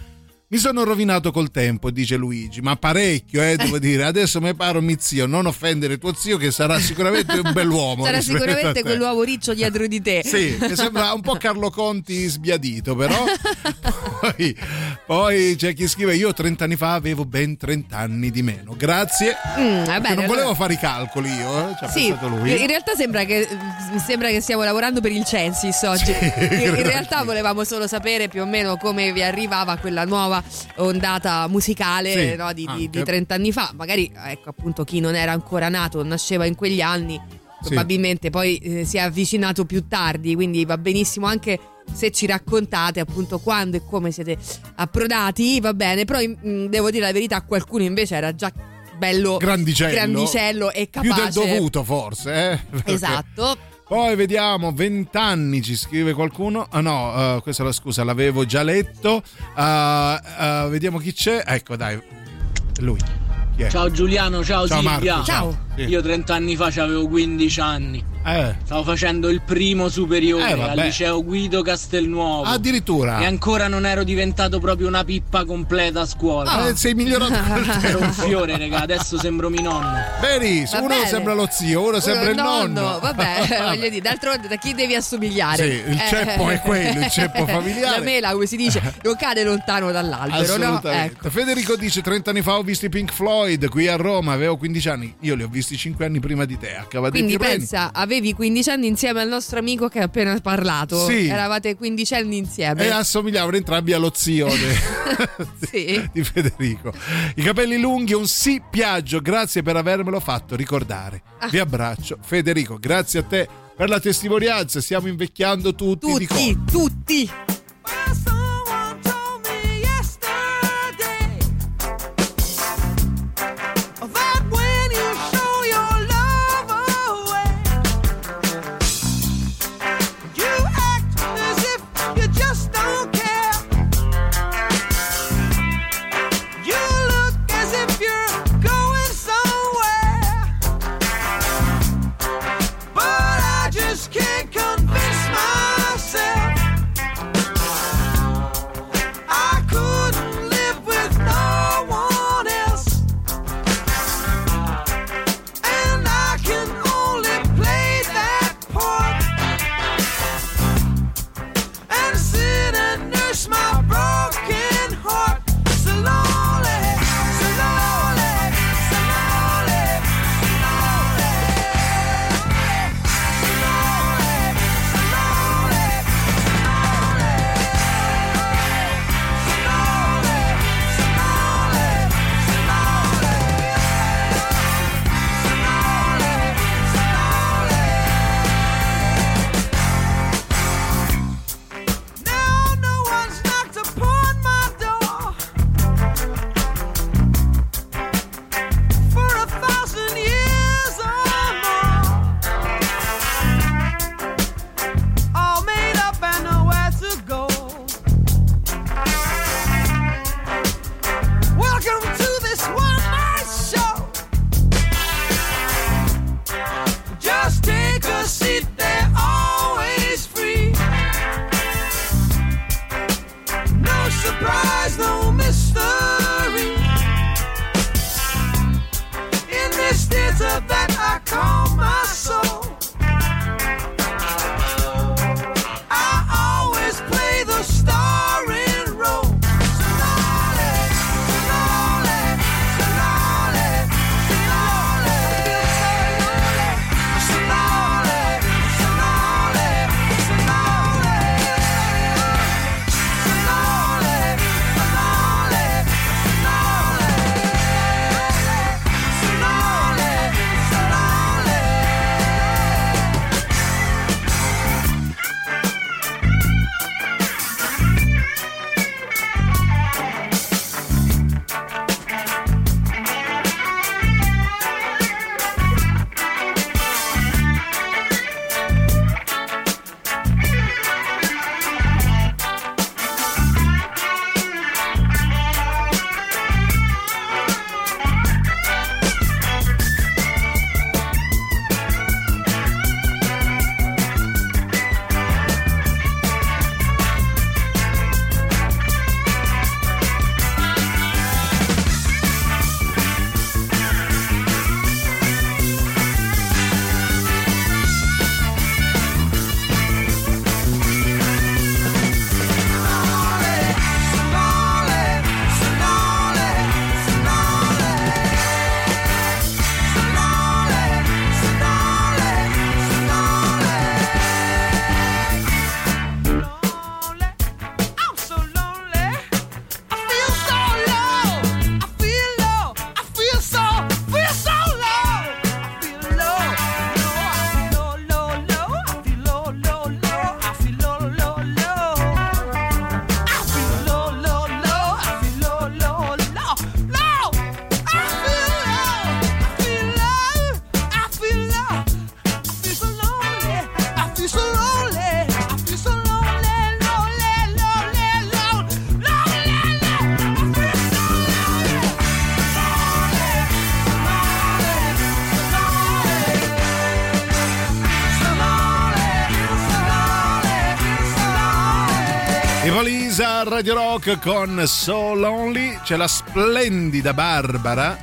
Mi sono rovinato col tempo, dice Luigi, ma parecchio, eh, devo dire. Adesso mi paro mio zio, non offendere tuo zio che sarà sicuramente un bell'uomo. Sarà sicuramente te. quell'uovo riccio dietro di te. Sì, mi sembra un po' Carlo Conti sbiadito, però. poi, poi c'è chi scrive: Io 30 anni fa avevo ben 30 anni di meno. Grazie. Mm, bene, non volevo allora- fare i calcoli io, eh, Sì, in realtà sembra che, sembra che stiamo lavorando per il censis oggi. in, in credo realtà volevamo solo sapere più o meno come vi arrivava quella nuova ondata musicale Sì, no, di, di 30 anni fa. Magari, ecco appunto, chi non era ancora nato, nasceva in quegli anni, probabilmente poi eh, si è avvicinato più tardi, quindi va benissimo anche se ci raccontate appunto quando e come siete approdati, va bene, però mm, devo dire la verità, qualcuno invece era già bello Grandicello. grandicello e Più capace. del dovuto, forse. Eh? Perché- Esatto. Poi vediamo, 20 anni ci scrive qualcuno. Ah no, eh, questa la scusa, l'avevo già letto. Ah, ah, vediamo chi c'è. Ecco, dai. Lui. Ciao Giuliano, ciao, Ciao, Silvia. Marco, ciao. Io 30 anni fa avevo 15 anni. Eh. Stavo facendo il primo superiore Eh, al liceo Guido Castelnuovo. Addirittura. E ancora non ero diventato proprio una pippa completa a scuola. Ah, eh, sei migliorato Ero un fiore, raga, adesso sembro mio nonno. Benissimo, Va uno bene. sembra lo zio, uno, sembra il nonno. Vabbè, voglio dire, d'altronde da chi devi assomigliare? Sì, il ceppo è quello, il ceppo familiare. La mela, come si dice, non cade lontano dall'albero, no? Ecco. Federico dice 30 anni fa ho visto i Pink Floyd qui a Roma, avevo 15 anni, io li ho visti 5 anni prima di te, a Cavadetti Quindi Reni. pensa, avevi 15 anni insieme al nostro amico che ha appena parlato. Sì. Eravate 15 anni insieme. E assomigliavano entrambi allo zio de- Sì. di Federico. I capelli lunghi, un sì piaggio, grazie per avermelo fatto ricordare. Ah. Vi abbraccio, Federico, grazie a te per la testimonianza, stiamo invecchiando tutti, di Tutti, tutti. Radio Rock con So Lonely. C'è la splendida Barbara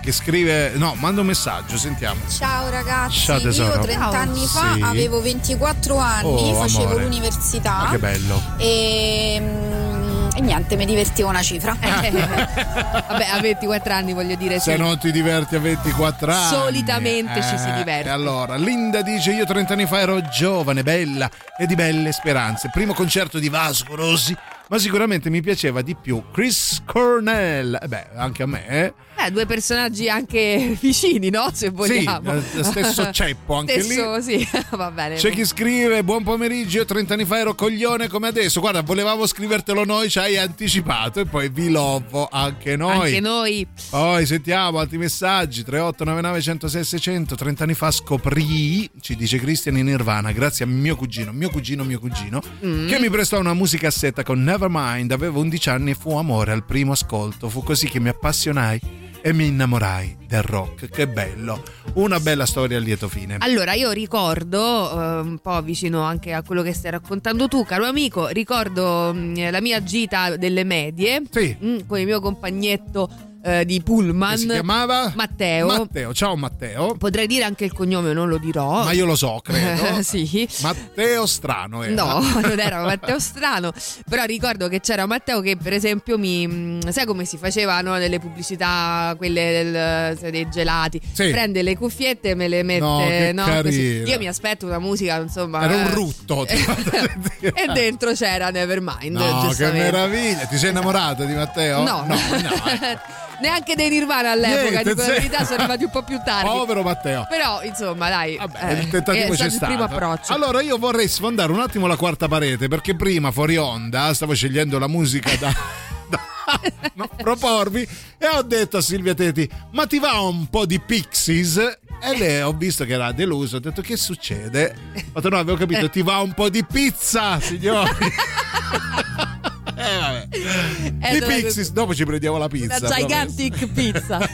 che scrive. No, manda un messaggio, sentiamo. Ciao ragazzi, Ciao, tesoro. io 30 anni fa Sì. avevo 24 anni, Oh, facevo amore. l'università Ma che bello. e, mm, e niente, mi divertivo una cifra. Vabbè, a 24 anni voglio dire Se sì. non ti diverti a 24 anni. Solitamente ci si Eh, diverte. Allora, Linda dice: Io 30 anni fa ero giovane, bella e di belle speranze. Primo concerto di Vasco Rossi, ma sicuramente mi piaceva di più Chris Cornell. Eh beh, anche a me, eh. Eh, due personaggi anche vicini, no? Se vogliamo. eh, stesso ceppo anche Stesso, sì, va bene. C'è chi scrive: Buon pomeriggio, io 30 anni fa ero coglione come adesso. Guarda, volevamo scrivertelo noi, ci hai anticipato. E poi vi lovo anche noi. Anche noi. Poi sentiamo altri messaggi 3899 106 600 30 anni fa scoprì ci dice Cristian in Nirvana grazie a mio cugino mio cugino mio cugino Mm. che mi prestò una musicassetta con Nevermind avevo 11 anni e fu amore al primo ascolto fu così che mi appassionai e mi innamorai del rock che bello una bella storia a lieto fine. Allora, io ricordo, eh, un po' vicino anche a quello che stai raccontando tu, caro amico, ricordo mh, la mia gita delle medie mh, con il mio compagnetto eh, di Pullman. Si chiamava? Matteo. Matteo ciao Matteo Potrei dire anche il cognome, non lo dirò. ma io lo so credo sì. Matteo Strano era. No, non era Matteo strano, però ricordo che c'era Matteo che per esempio mi... mh, sai come si facevano nelle pubblicità, quelle del- dei gelati? Sì. Prende le cuffiette e me le mette... No, no. Io mi aspetto una musica, insomma... era un eh, rutto e dentro c'era Nevermind. No, che meraviglia! Ti sei innamorato di Matteo? No, no. neanche dei Nirvana all'epoca, Niente, dico la verità, sono arrivati un po' più tardi. Povero Matteo. Però, insomma, dai, eh, il tentativo è c'è stato il primo approccio. Allora io vorrei sfondare un attimo la quarta parete perché prima fuori onda stavo scegliendo la musica da, da no, proporvi e ho detto a Silvia Teti ma ti va un po' di Pixies? E lei ho visto che era deluso, ho detto che succede? Ho detto no, avevo capito, ti va un po' di pizza, signori. eh, vabbè. È Di stata Pixies, dopo ci prendiamo la pizza. Una gigantic pizza.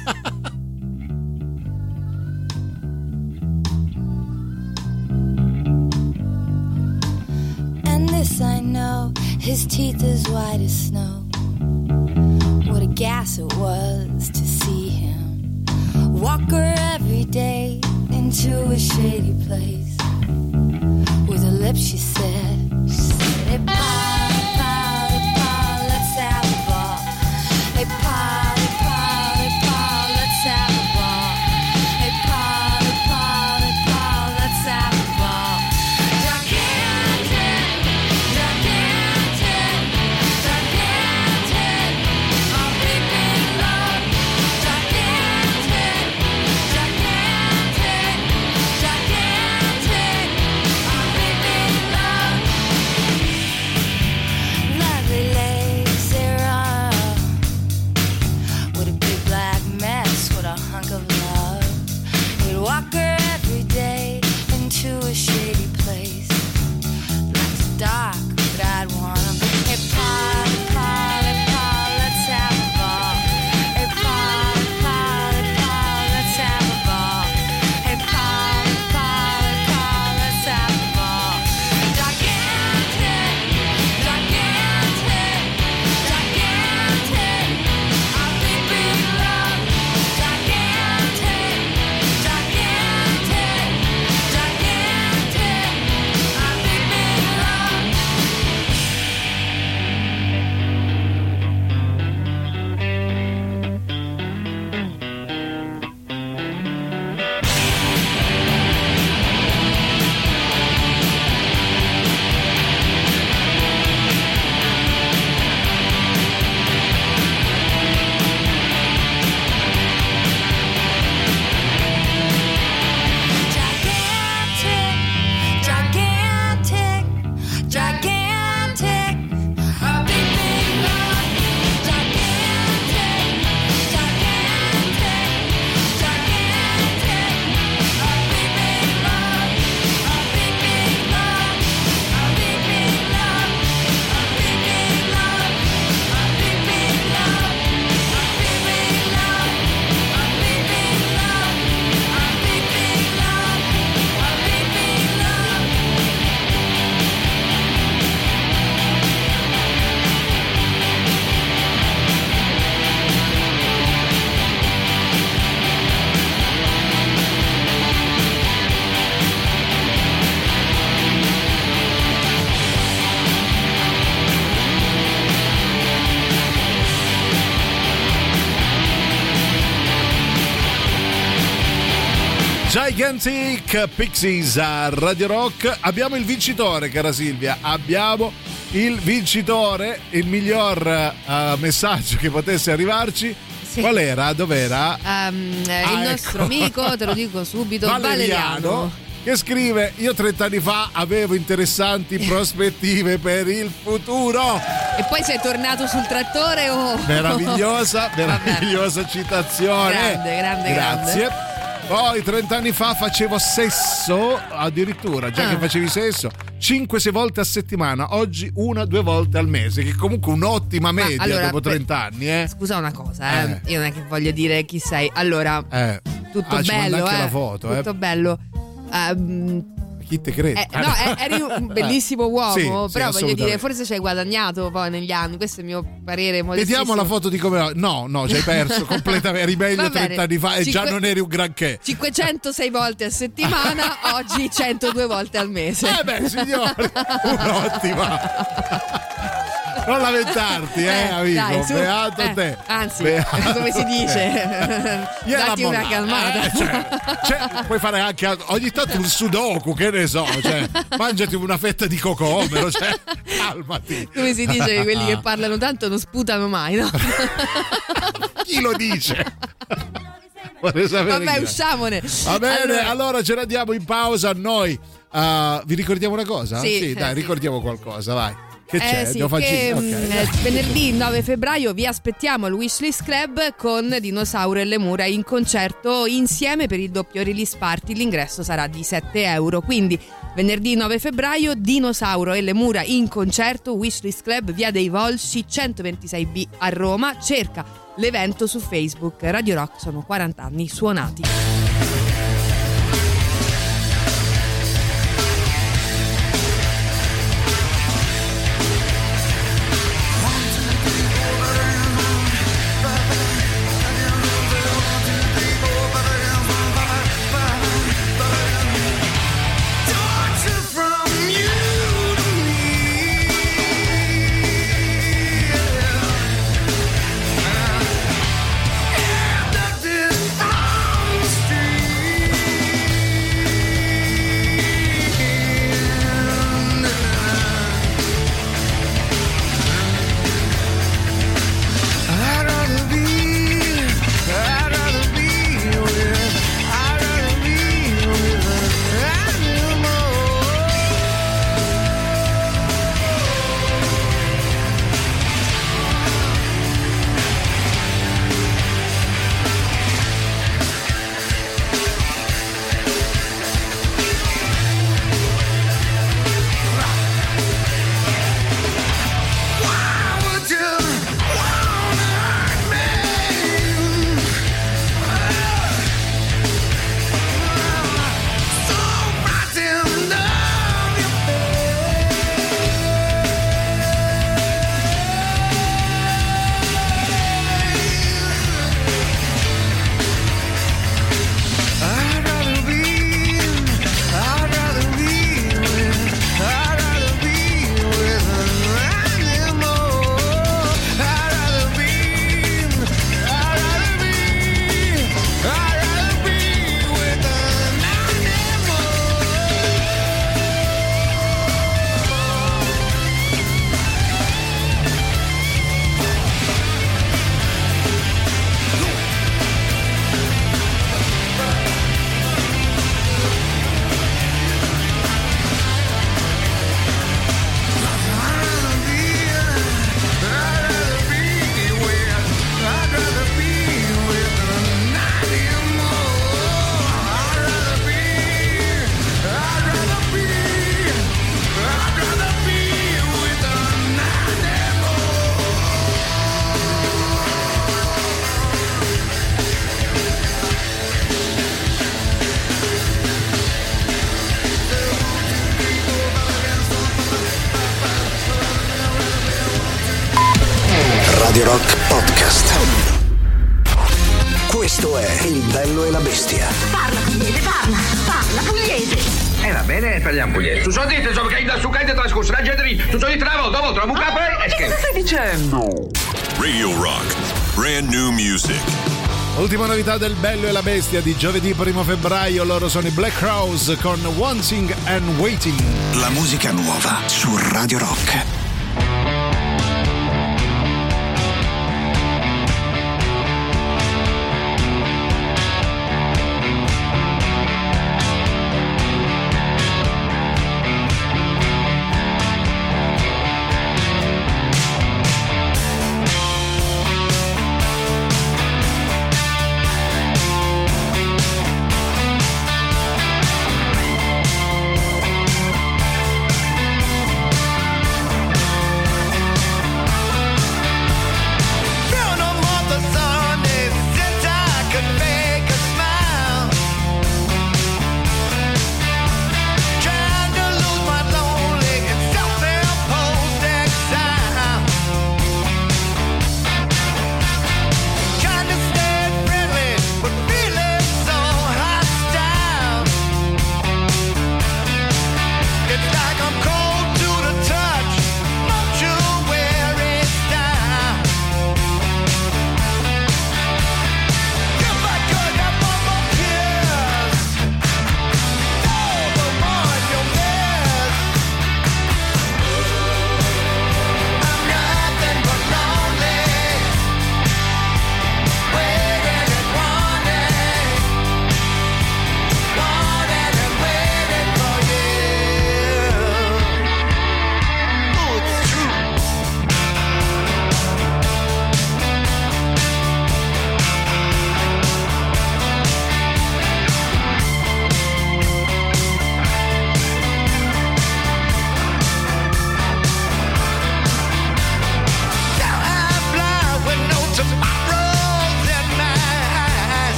And this I know, his teeth as white as snow. What a gas it was to see him walk her every day into a shady place. With her lips, she said, she said, Hey, Gigantic Pixies a Radio Rock. Abbiamo il vincitore, cara Silvia. Abbiamo il vincitore, il miglior eh, messaggio che potesse arrivarci. Qual era? Dov'era? Eh, Ah, il ecco. nostro amico, te lo dico subito, Valeriano. Valeriano. Che scrive: Io 30 anni fa avevo interessanti prospettive per il futuro. E poi sei tornato sul trattore o... Meravigliosa, Vabbè. meravigliosa citazione. Grande, grande, Grazie. Poi 30 anni fa facevo sesso, addirittura, già Ah. che facevi sesso, 5-6 volte a settimana, oggi una, due volte al mese, che è comunque un'ottima Ma media allora, dopo per- 30 anni, eh. Scusa una cosa, eh. Eh. Io non è che voglio dire chi sei. Allora, Eh. tutto Ah, bello, anche eh. la foto, eh. Tutto bello. Ehm, Chi te crede? eh, no, eh, eri un bellissimo uomo, Sì, sì, però voglio dire, forse ci hai guadagnato poi negli anni. Questo è il mio parere. Vediamo la foto di come. No, no, ci hai perso completamente. Eri meglio Va bene. 30 anni fa e già Cinque- non eri un granché. 506 volte a settimana, oggi 102 volte al mese. Eh beh, signori, un'ottima. Non lamentarti, eh, Eh, amico. dai, su. Beato Eh, te. anzi, Beato come si dice? Datti una mollata, calmata. eh, cioè, cioè, puoi fare anche ogni tanto un sudoku, che ne so, cioè, mangiati una fetta di cocomero, cioè, calmati. Come si dice che quelli che parlano tanto non sputano mai, no? Chi lo dice? Vabbè, usciamone. Va bene, allora, Allora- ce ne andiamo in pausa noi. Uh, vi ricordiamo una cosa? Sì, dai, eh, sì. ricordiamo qualcosa, vai. Che c'è? Eh sì, che, ok. mm, eh, venerdì 9 febbraio vi aspettiamo al Wishlist Club con Dinosauro e le Mura in concerto insieme per il doppio release party. L'ingresso sarà di 7 euro. Quindi venerdì 9 febbraio Dinosauro e le Mura in concerto Wishlist Club via dei Volsci 126B a Roma. Cerca l'evento su Facebook. Radio Rock sono 40 anni suonati. Novità del Bello e la Bestia di giovedì 1 febbraio, loro sono i Black Crowes con Wanting and Waiting. La musica nuova su Radio Rock.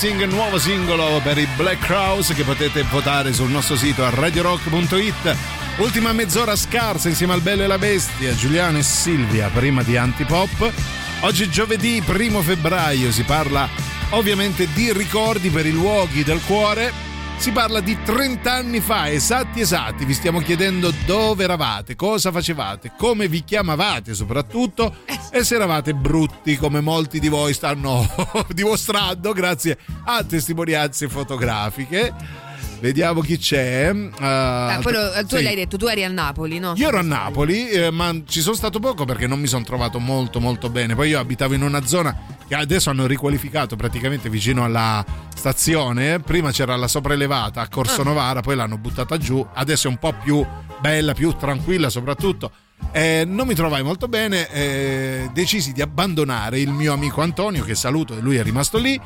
Waiting, nuovo singolo per i Black Crowes che potete votare sul nostro sito a radiorock.it. Ultima mezz'ora scarsa insieme al Bello e la Bestia, Giuliano e Silvia, prima di Antipop. Oggi giovedì, primo febbraio, si parla ovviamente di ricordi per i luoghi del cuore. Si parla di 30 anni fa, esatti esatti, vi stiamo chiedendo dove eravate, cosa facevate, come vi chiamavate soprattutto e se eravate brutti come molti di voi stanno dimostrando grazie a testimonianze fotografiche. Vediamo chi c'è. Ah, Uh, poi lo- tu sì. l'hai detto, tu eri a Napoli, no? Io ero a Napoli, eh, ma ci sono stato poco perché non mi sono trovato molto molto bene. Poi io abitavo in una zona che adesso hanno riqualificato praticamente vicino alla stazione. Prima c'era la sopraelevata a Corso Ah. Novara, poi l'hanno buttata giù. Adesso è un po' più bella, più tranquilla soprattutto. Eh, non mi trovai molto bene, eh, decisi di abbandonare il mio amico Antonio, che saluto e lui è rimasto lì.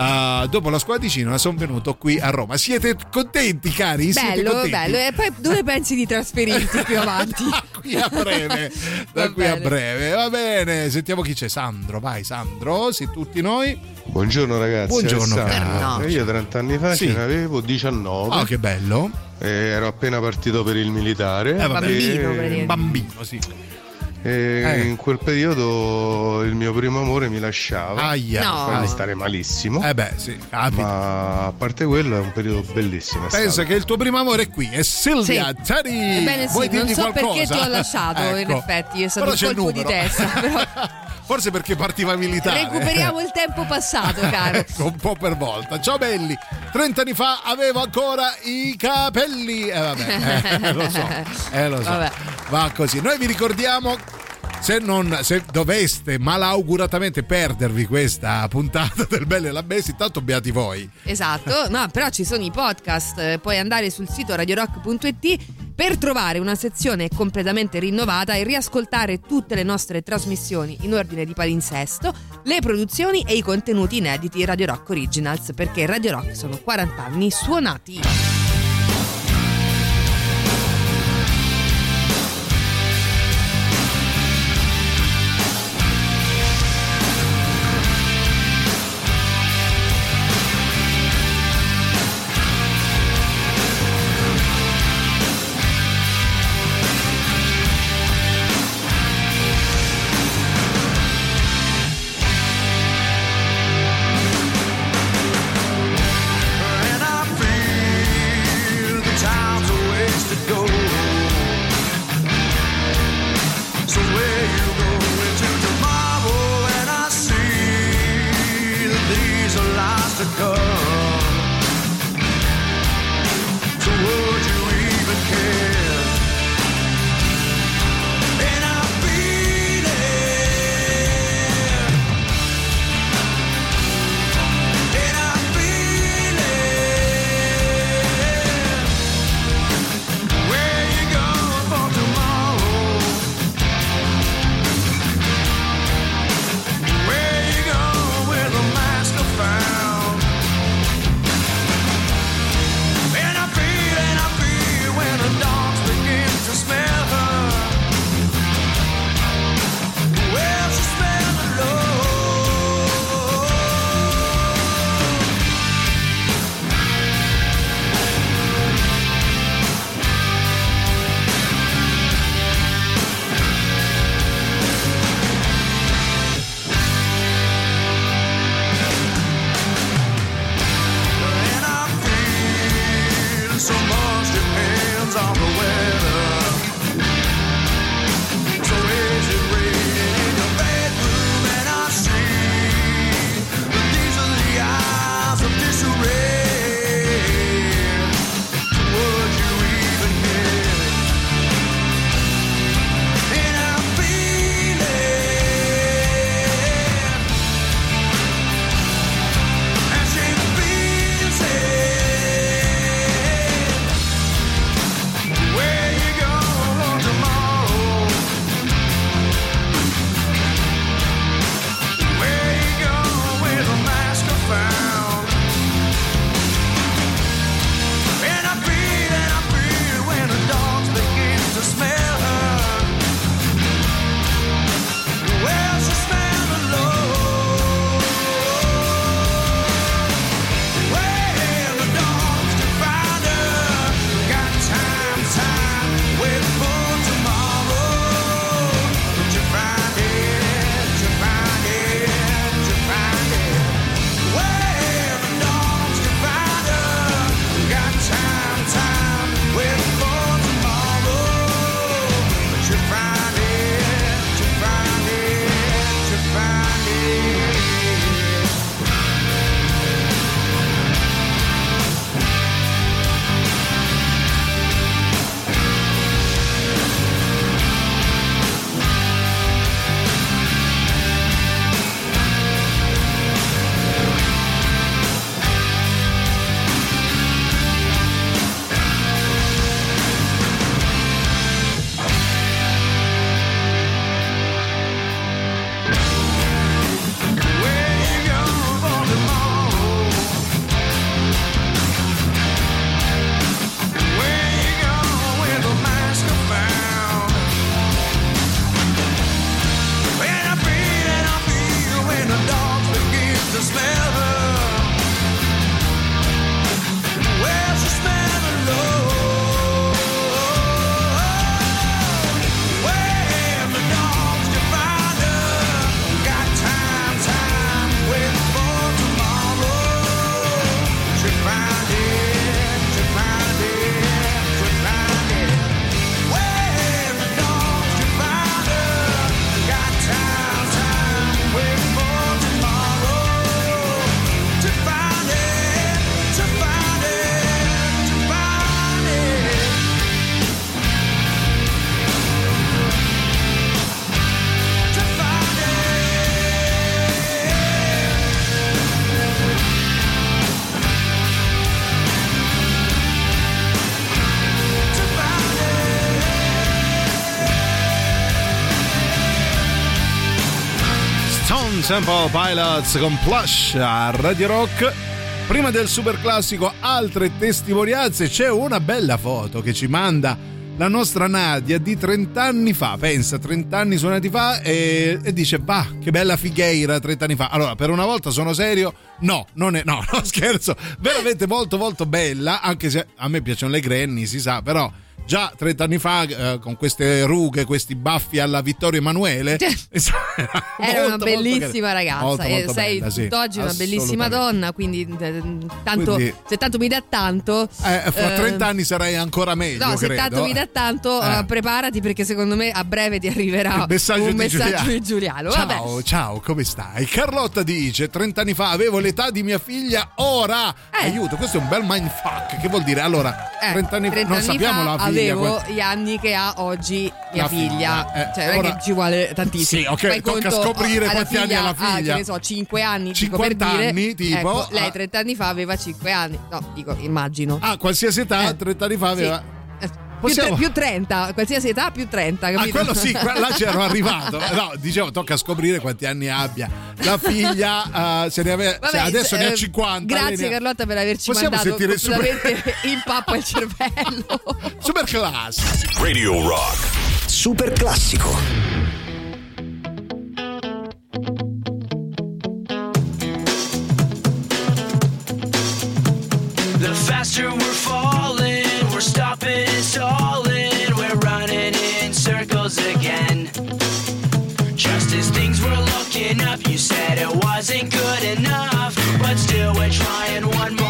Eh, dopo la scuola di cinema sono venuto qui a Roma. Siete contenti, cari? Siete Bello, contenti? bello. E poi dove pensi di trasferirti più avanti? qui a breve, da Va qui a bene. breve. Va bene, sentiamo chi c'è. Sandro, vai Sandro, sì, tutti noi. Buongiorno ragazzi, Buongiorno, caro. Io 30 anni fa Sì. ce ne avevo 19. Ah, che bello. Eh, ero appena partito per il militare. Eh, vabbè. E- Bambino, sì. E Eh. in quel periodo il mio primo amore mi lasciava. Aia. No. fa stare malissimo. Eh beh, sì, Ma a parte quello è un periodo bellissimo. Pensa stato. che il tuo primo amore è qui, è Silvia Sì. Tari. Ebbene sì, Vuoi non so perché qualcosa? ti ho lasciato, in Ecco. effetti, è stato Però un colpo di testa. Però Forse perché partiva militare. recuperiamo il tempo passato, caro. Ecco, un po' per volta. Ciao belli, 30 anni fa avevo ancora i capelli. Eh vabbè, eh, lo so, eh, lo so. Vabbè. Va così. Noi vi ricordiamo se, non, se doveste malauguratamente perdervi questa puntata del Bello e la Bestia, intanto beati voi. Esatto, no, però ci sono i podcast, eh, puoi andare sul sito radiorock.it per trovare una sezione completamente rinnovata e riascoltare tutte le nostre trasmissioni in ordine di palinsesto, le produzioni e i contenuti inediti Radio Rock Originals, perché Radio Rock sono 40 anni suonati. Stone Temple Pilots con Plush a Radio Rock. Prima del super classico, altre testimonianze. C'è una bella foto che ci manda la nostra Nadia di 30 anni fa. Pensa, 30 anni suonati fa e, e dice: Va, che bella figheira 30 anni fa. Allora, per una volta sono serio. No, non è, no, no, scherzo. Veramente molto, molto bella. Anche se a me piacciono le granny, si sa, però già 30 anni fa eh, con queste rughe, questi baffi alla Vittorio Emanuele. Era una bellissima ragazza. Molto, e molto sei bella, sì, tutt'oggi una bellissima donna. Quindi, eh, tanto, Quindi- se tanto mi dà tanto. Eh, fra eh, 30 anni sarai ancora meglio. No, se credo. tanto mi dà tanto, Eh. eh, preparati perché secondo me a breve ti arriverà messaggio un di messaggio Giuliano. di Giuliano. Vabbè. Ciao, ciao, come stai? Carlotta dice: 30 anni fa avevo l'età di mia figlia, ora. Aiuto, questo è un bel mindfuck. Che vuol dire? Allora, Eh, 30 anni fa 30 non anni sappiamo fa la. Avevo gli anni che ha oggi mia figlia. figlia, eh, cioè, non è ora- che ci vuole tantissimo. Sì, ok, Fai tocca conto, scoprire alla quanti anni ha la ah, figlia. che ne so, 5 anni. dico per 50 dire. anni, tipo, Ecco, lei ah. 30 anni fa aveva 5 anni. No, dico, immagino. Ah, qualsiasi età, 30 anni fa aveva. Più, Possiamo- tre- più 30, qualsiasi età più 30, Ah, capito? quello sì, qua- là c'ero arrivato. No, dicevo, tocca scoprire quanti anni abbia. La figlia, eh, se ne aveva, Vabbè, se adesso ne ha eh, 50. lei Grazie ne ha- Carlotta per averci Possiamo mandato sentire super- in pappa il cervello. Super class. Radio Rock. Super classico. The faster we're falling, stopping and stalling, we're running in circles again. Just as things were looking up, you said it wasn't good enough, but still we're trying one more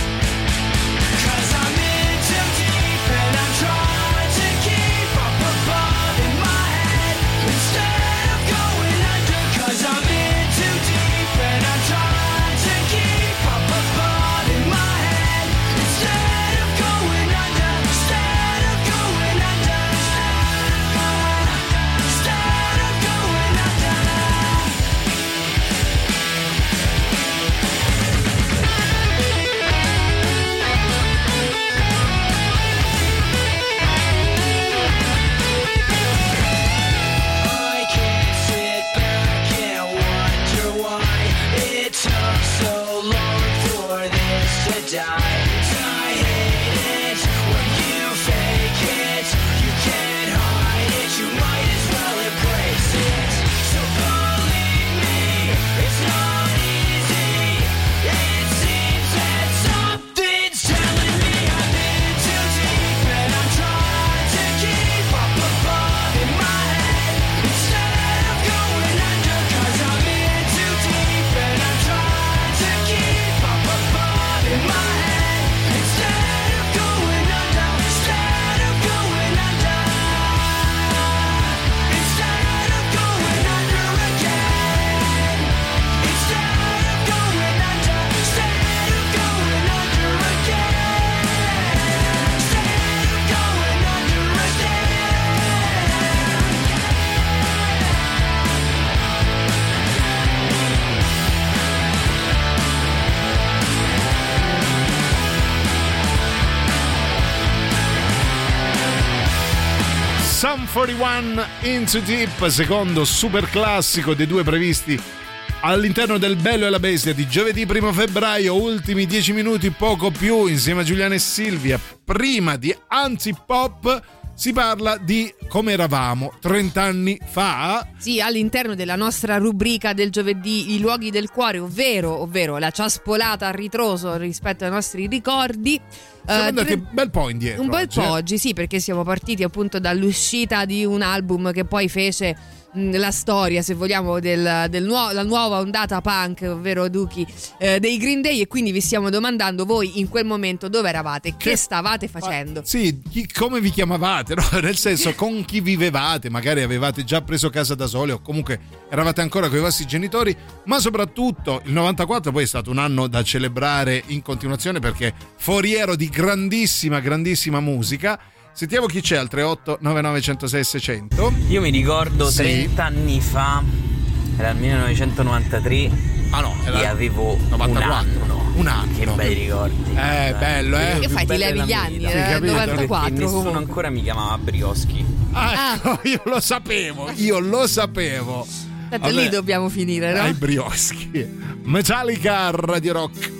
Into Deep, secondo super classico dei due previsti all'interno del Bello e la Bestia di giovedì 1 febbraio, ultimi 10 minuti, poco più, insieme a Giuliana e Silvia. Prima di Antipop si parla di come eravamo 30 anni fa. Sì, all'interno della nostra rubrica del giovedì I luoghi del cuore, ovvero, ovvero la ciaspolata a ritroso rispetto ai nostri ricordi. Siamo Eh, andati tre- un bel po' indietro. un bel oggi, po' eh. oggi, sì, perché siamo partiti appunto dall'uscita di un album che poi fece la storia, se vogliamo, del, del nuo- la nuova ondata punk, ovvero Duki eh, dei Green Day. E quindi vi stiamo domandando voi in quel momento dove eravate, che, stavate facendo. Sì, chi- come vi chiamavate? no? Nel senso, con chi vivevate? Magari avevate già preso casa da soli o comunque eravate ancora con i vostri genitori, ma soprattutto il 94 poi è stato un anno da celebrare in continuazione perché foriero di grandissima, grandissima musica. Sentiamo chi c'è al 38 99 600. Io mi ricordo Sì. 30 anni fa, era il 1993, ah no, e avevo 94. un anno. Un anno. Che bei ricordi. Eh, bello, eh? Che fai, ti levi gli anni? Era capito? 94 Perché nessuno comunque. ancora mi chiamava Brioschi. Ah, ecco, io lo sapevo, io lo sapevo. Tanto lì dobbiamo finire, no? Ai brioschi. Metallica Radio Rock.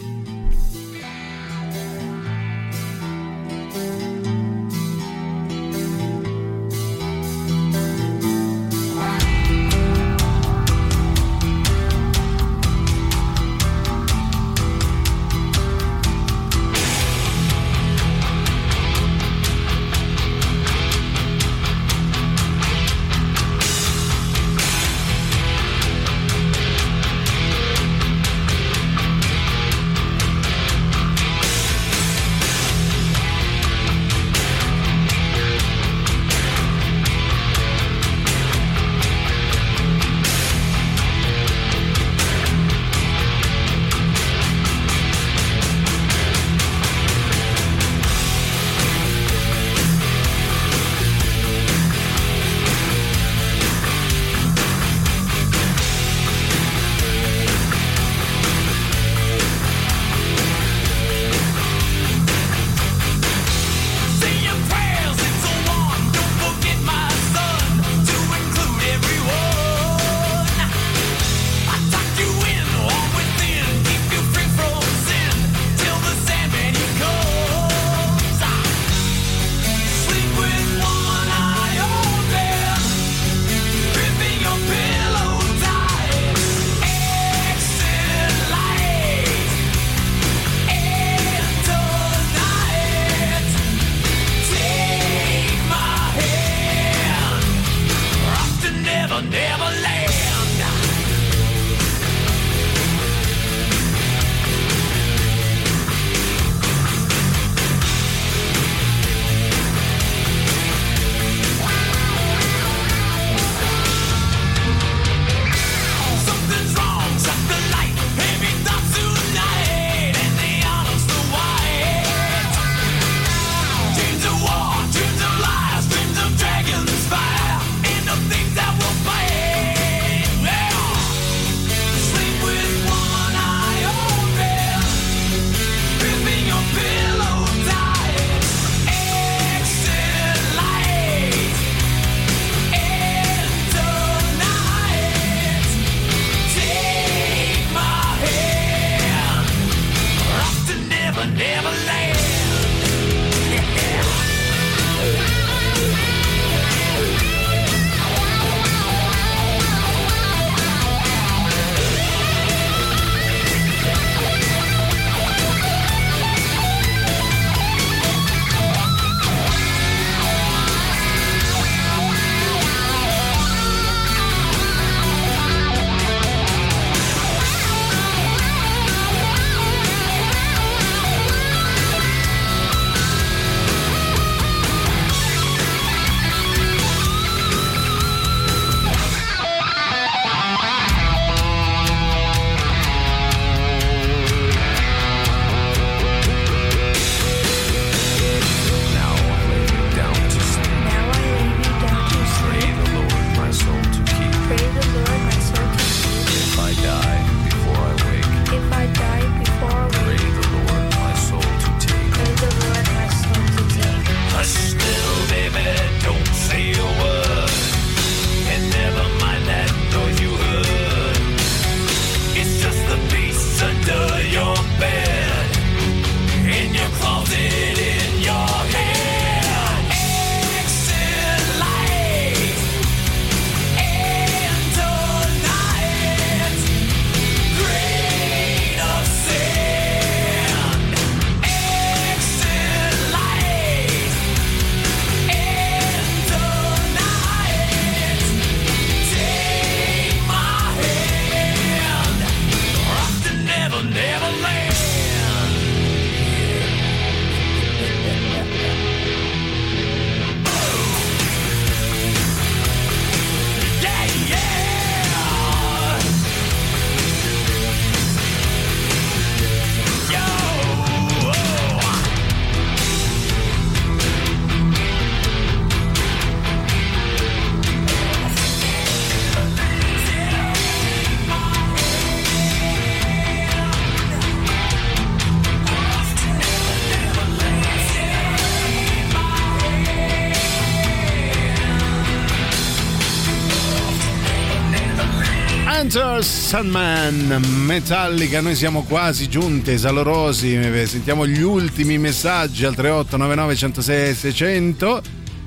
Sandman Metallica, noi siamo quasi giunti, esalorosi, sentiamo gli ultimi messaggi al 3899 106 600.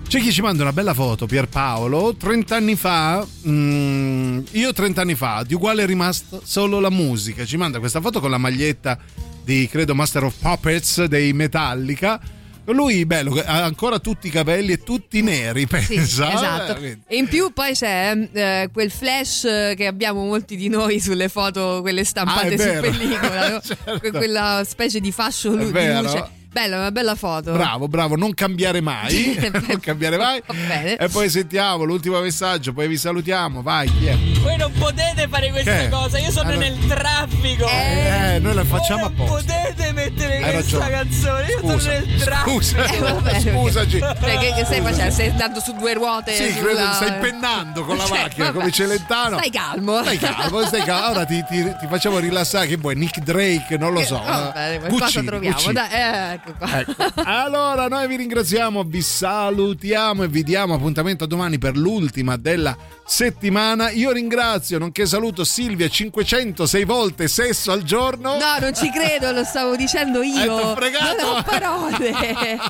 C'è chi ci manda una bella foto, Pierpaolo, 30 anni fa, mm, io 30 anni fa, di uguale è rimasta solo la musica, ci manda questa foto con la maglietta di, credo, Master of Puppets dei Metallica. Lui, bello, ha ancora tutti i capelli e tutti neri, Sì, pensa. esatto. Eh, E in più poi c'è eh, quel flash che abbiamo molti di noi sulle foto, quelle stampate Ah, su pellicola? Certo. Que- quella specie di fascio lu- di luce. Bella, una bella foto. Bravo, bravo, non cambiare mai. non cambiare mai. bene. E poi sentiamo l'ultimo messaggio, poi vi salutiamo. Vai, chi è? Voi non potete fare questa Che? cosa, io sono Ah, no. nel traffico. Eh, noi la facciamo Voi non apposta. potete mettere Hai questa ragione. canzone, io Scusa, sono nel traffico. scusa. Eh, va bene, Scusaci. Cioè, che, che stai facendo? Stai andando su due ruote? Sì, sulla- credo stai pennando con la Cioè, macchina vabbè. come Celentano. Stai calmo. Stai calmo, stai calmo. Ora ti, ti- ti facciamo rilassare. Che vuoi? Nick Drake, non lo so. Va bene, poi Gucci, cosa troviamo? Gucci. Dai, eh, ecco qua. Ecco. Allora, noi vi ringraziamo, vi salutiamo e vi diamo appuntamento a domani per l'ultima della settimana. Io ringrazio, nonché saluto Silvia 506 volte sesso al giorno. No, non ci credo, lo stavo dicendo Eh, io. t'ho fregato. Non ho parole.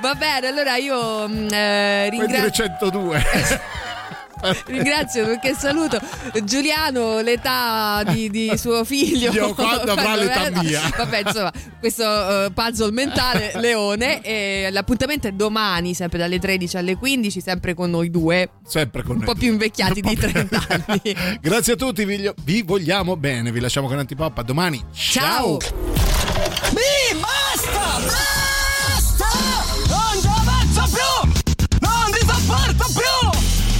Va bene, allora io mm, eh, ringrazio. 102. Ringrazio perché saluto Giuliano, l'età di, di suo figlio. Dio, quando avrà l'età mia? Vabbè, insomma, questo eh, puzzle mentale, Leone. E l'appuntamento è domani, sempre dalle 13 alle 15, sempre con noi due. Sempre con Un noi. po' più invecchiati di 30 anni. Grazie a tutti, vi, vogliamo bene. Vi lasciamo con Antipop. A domani. Ciao. Mi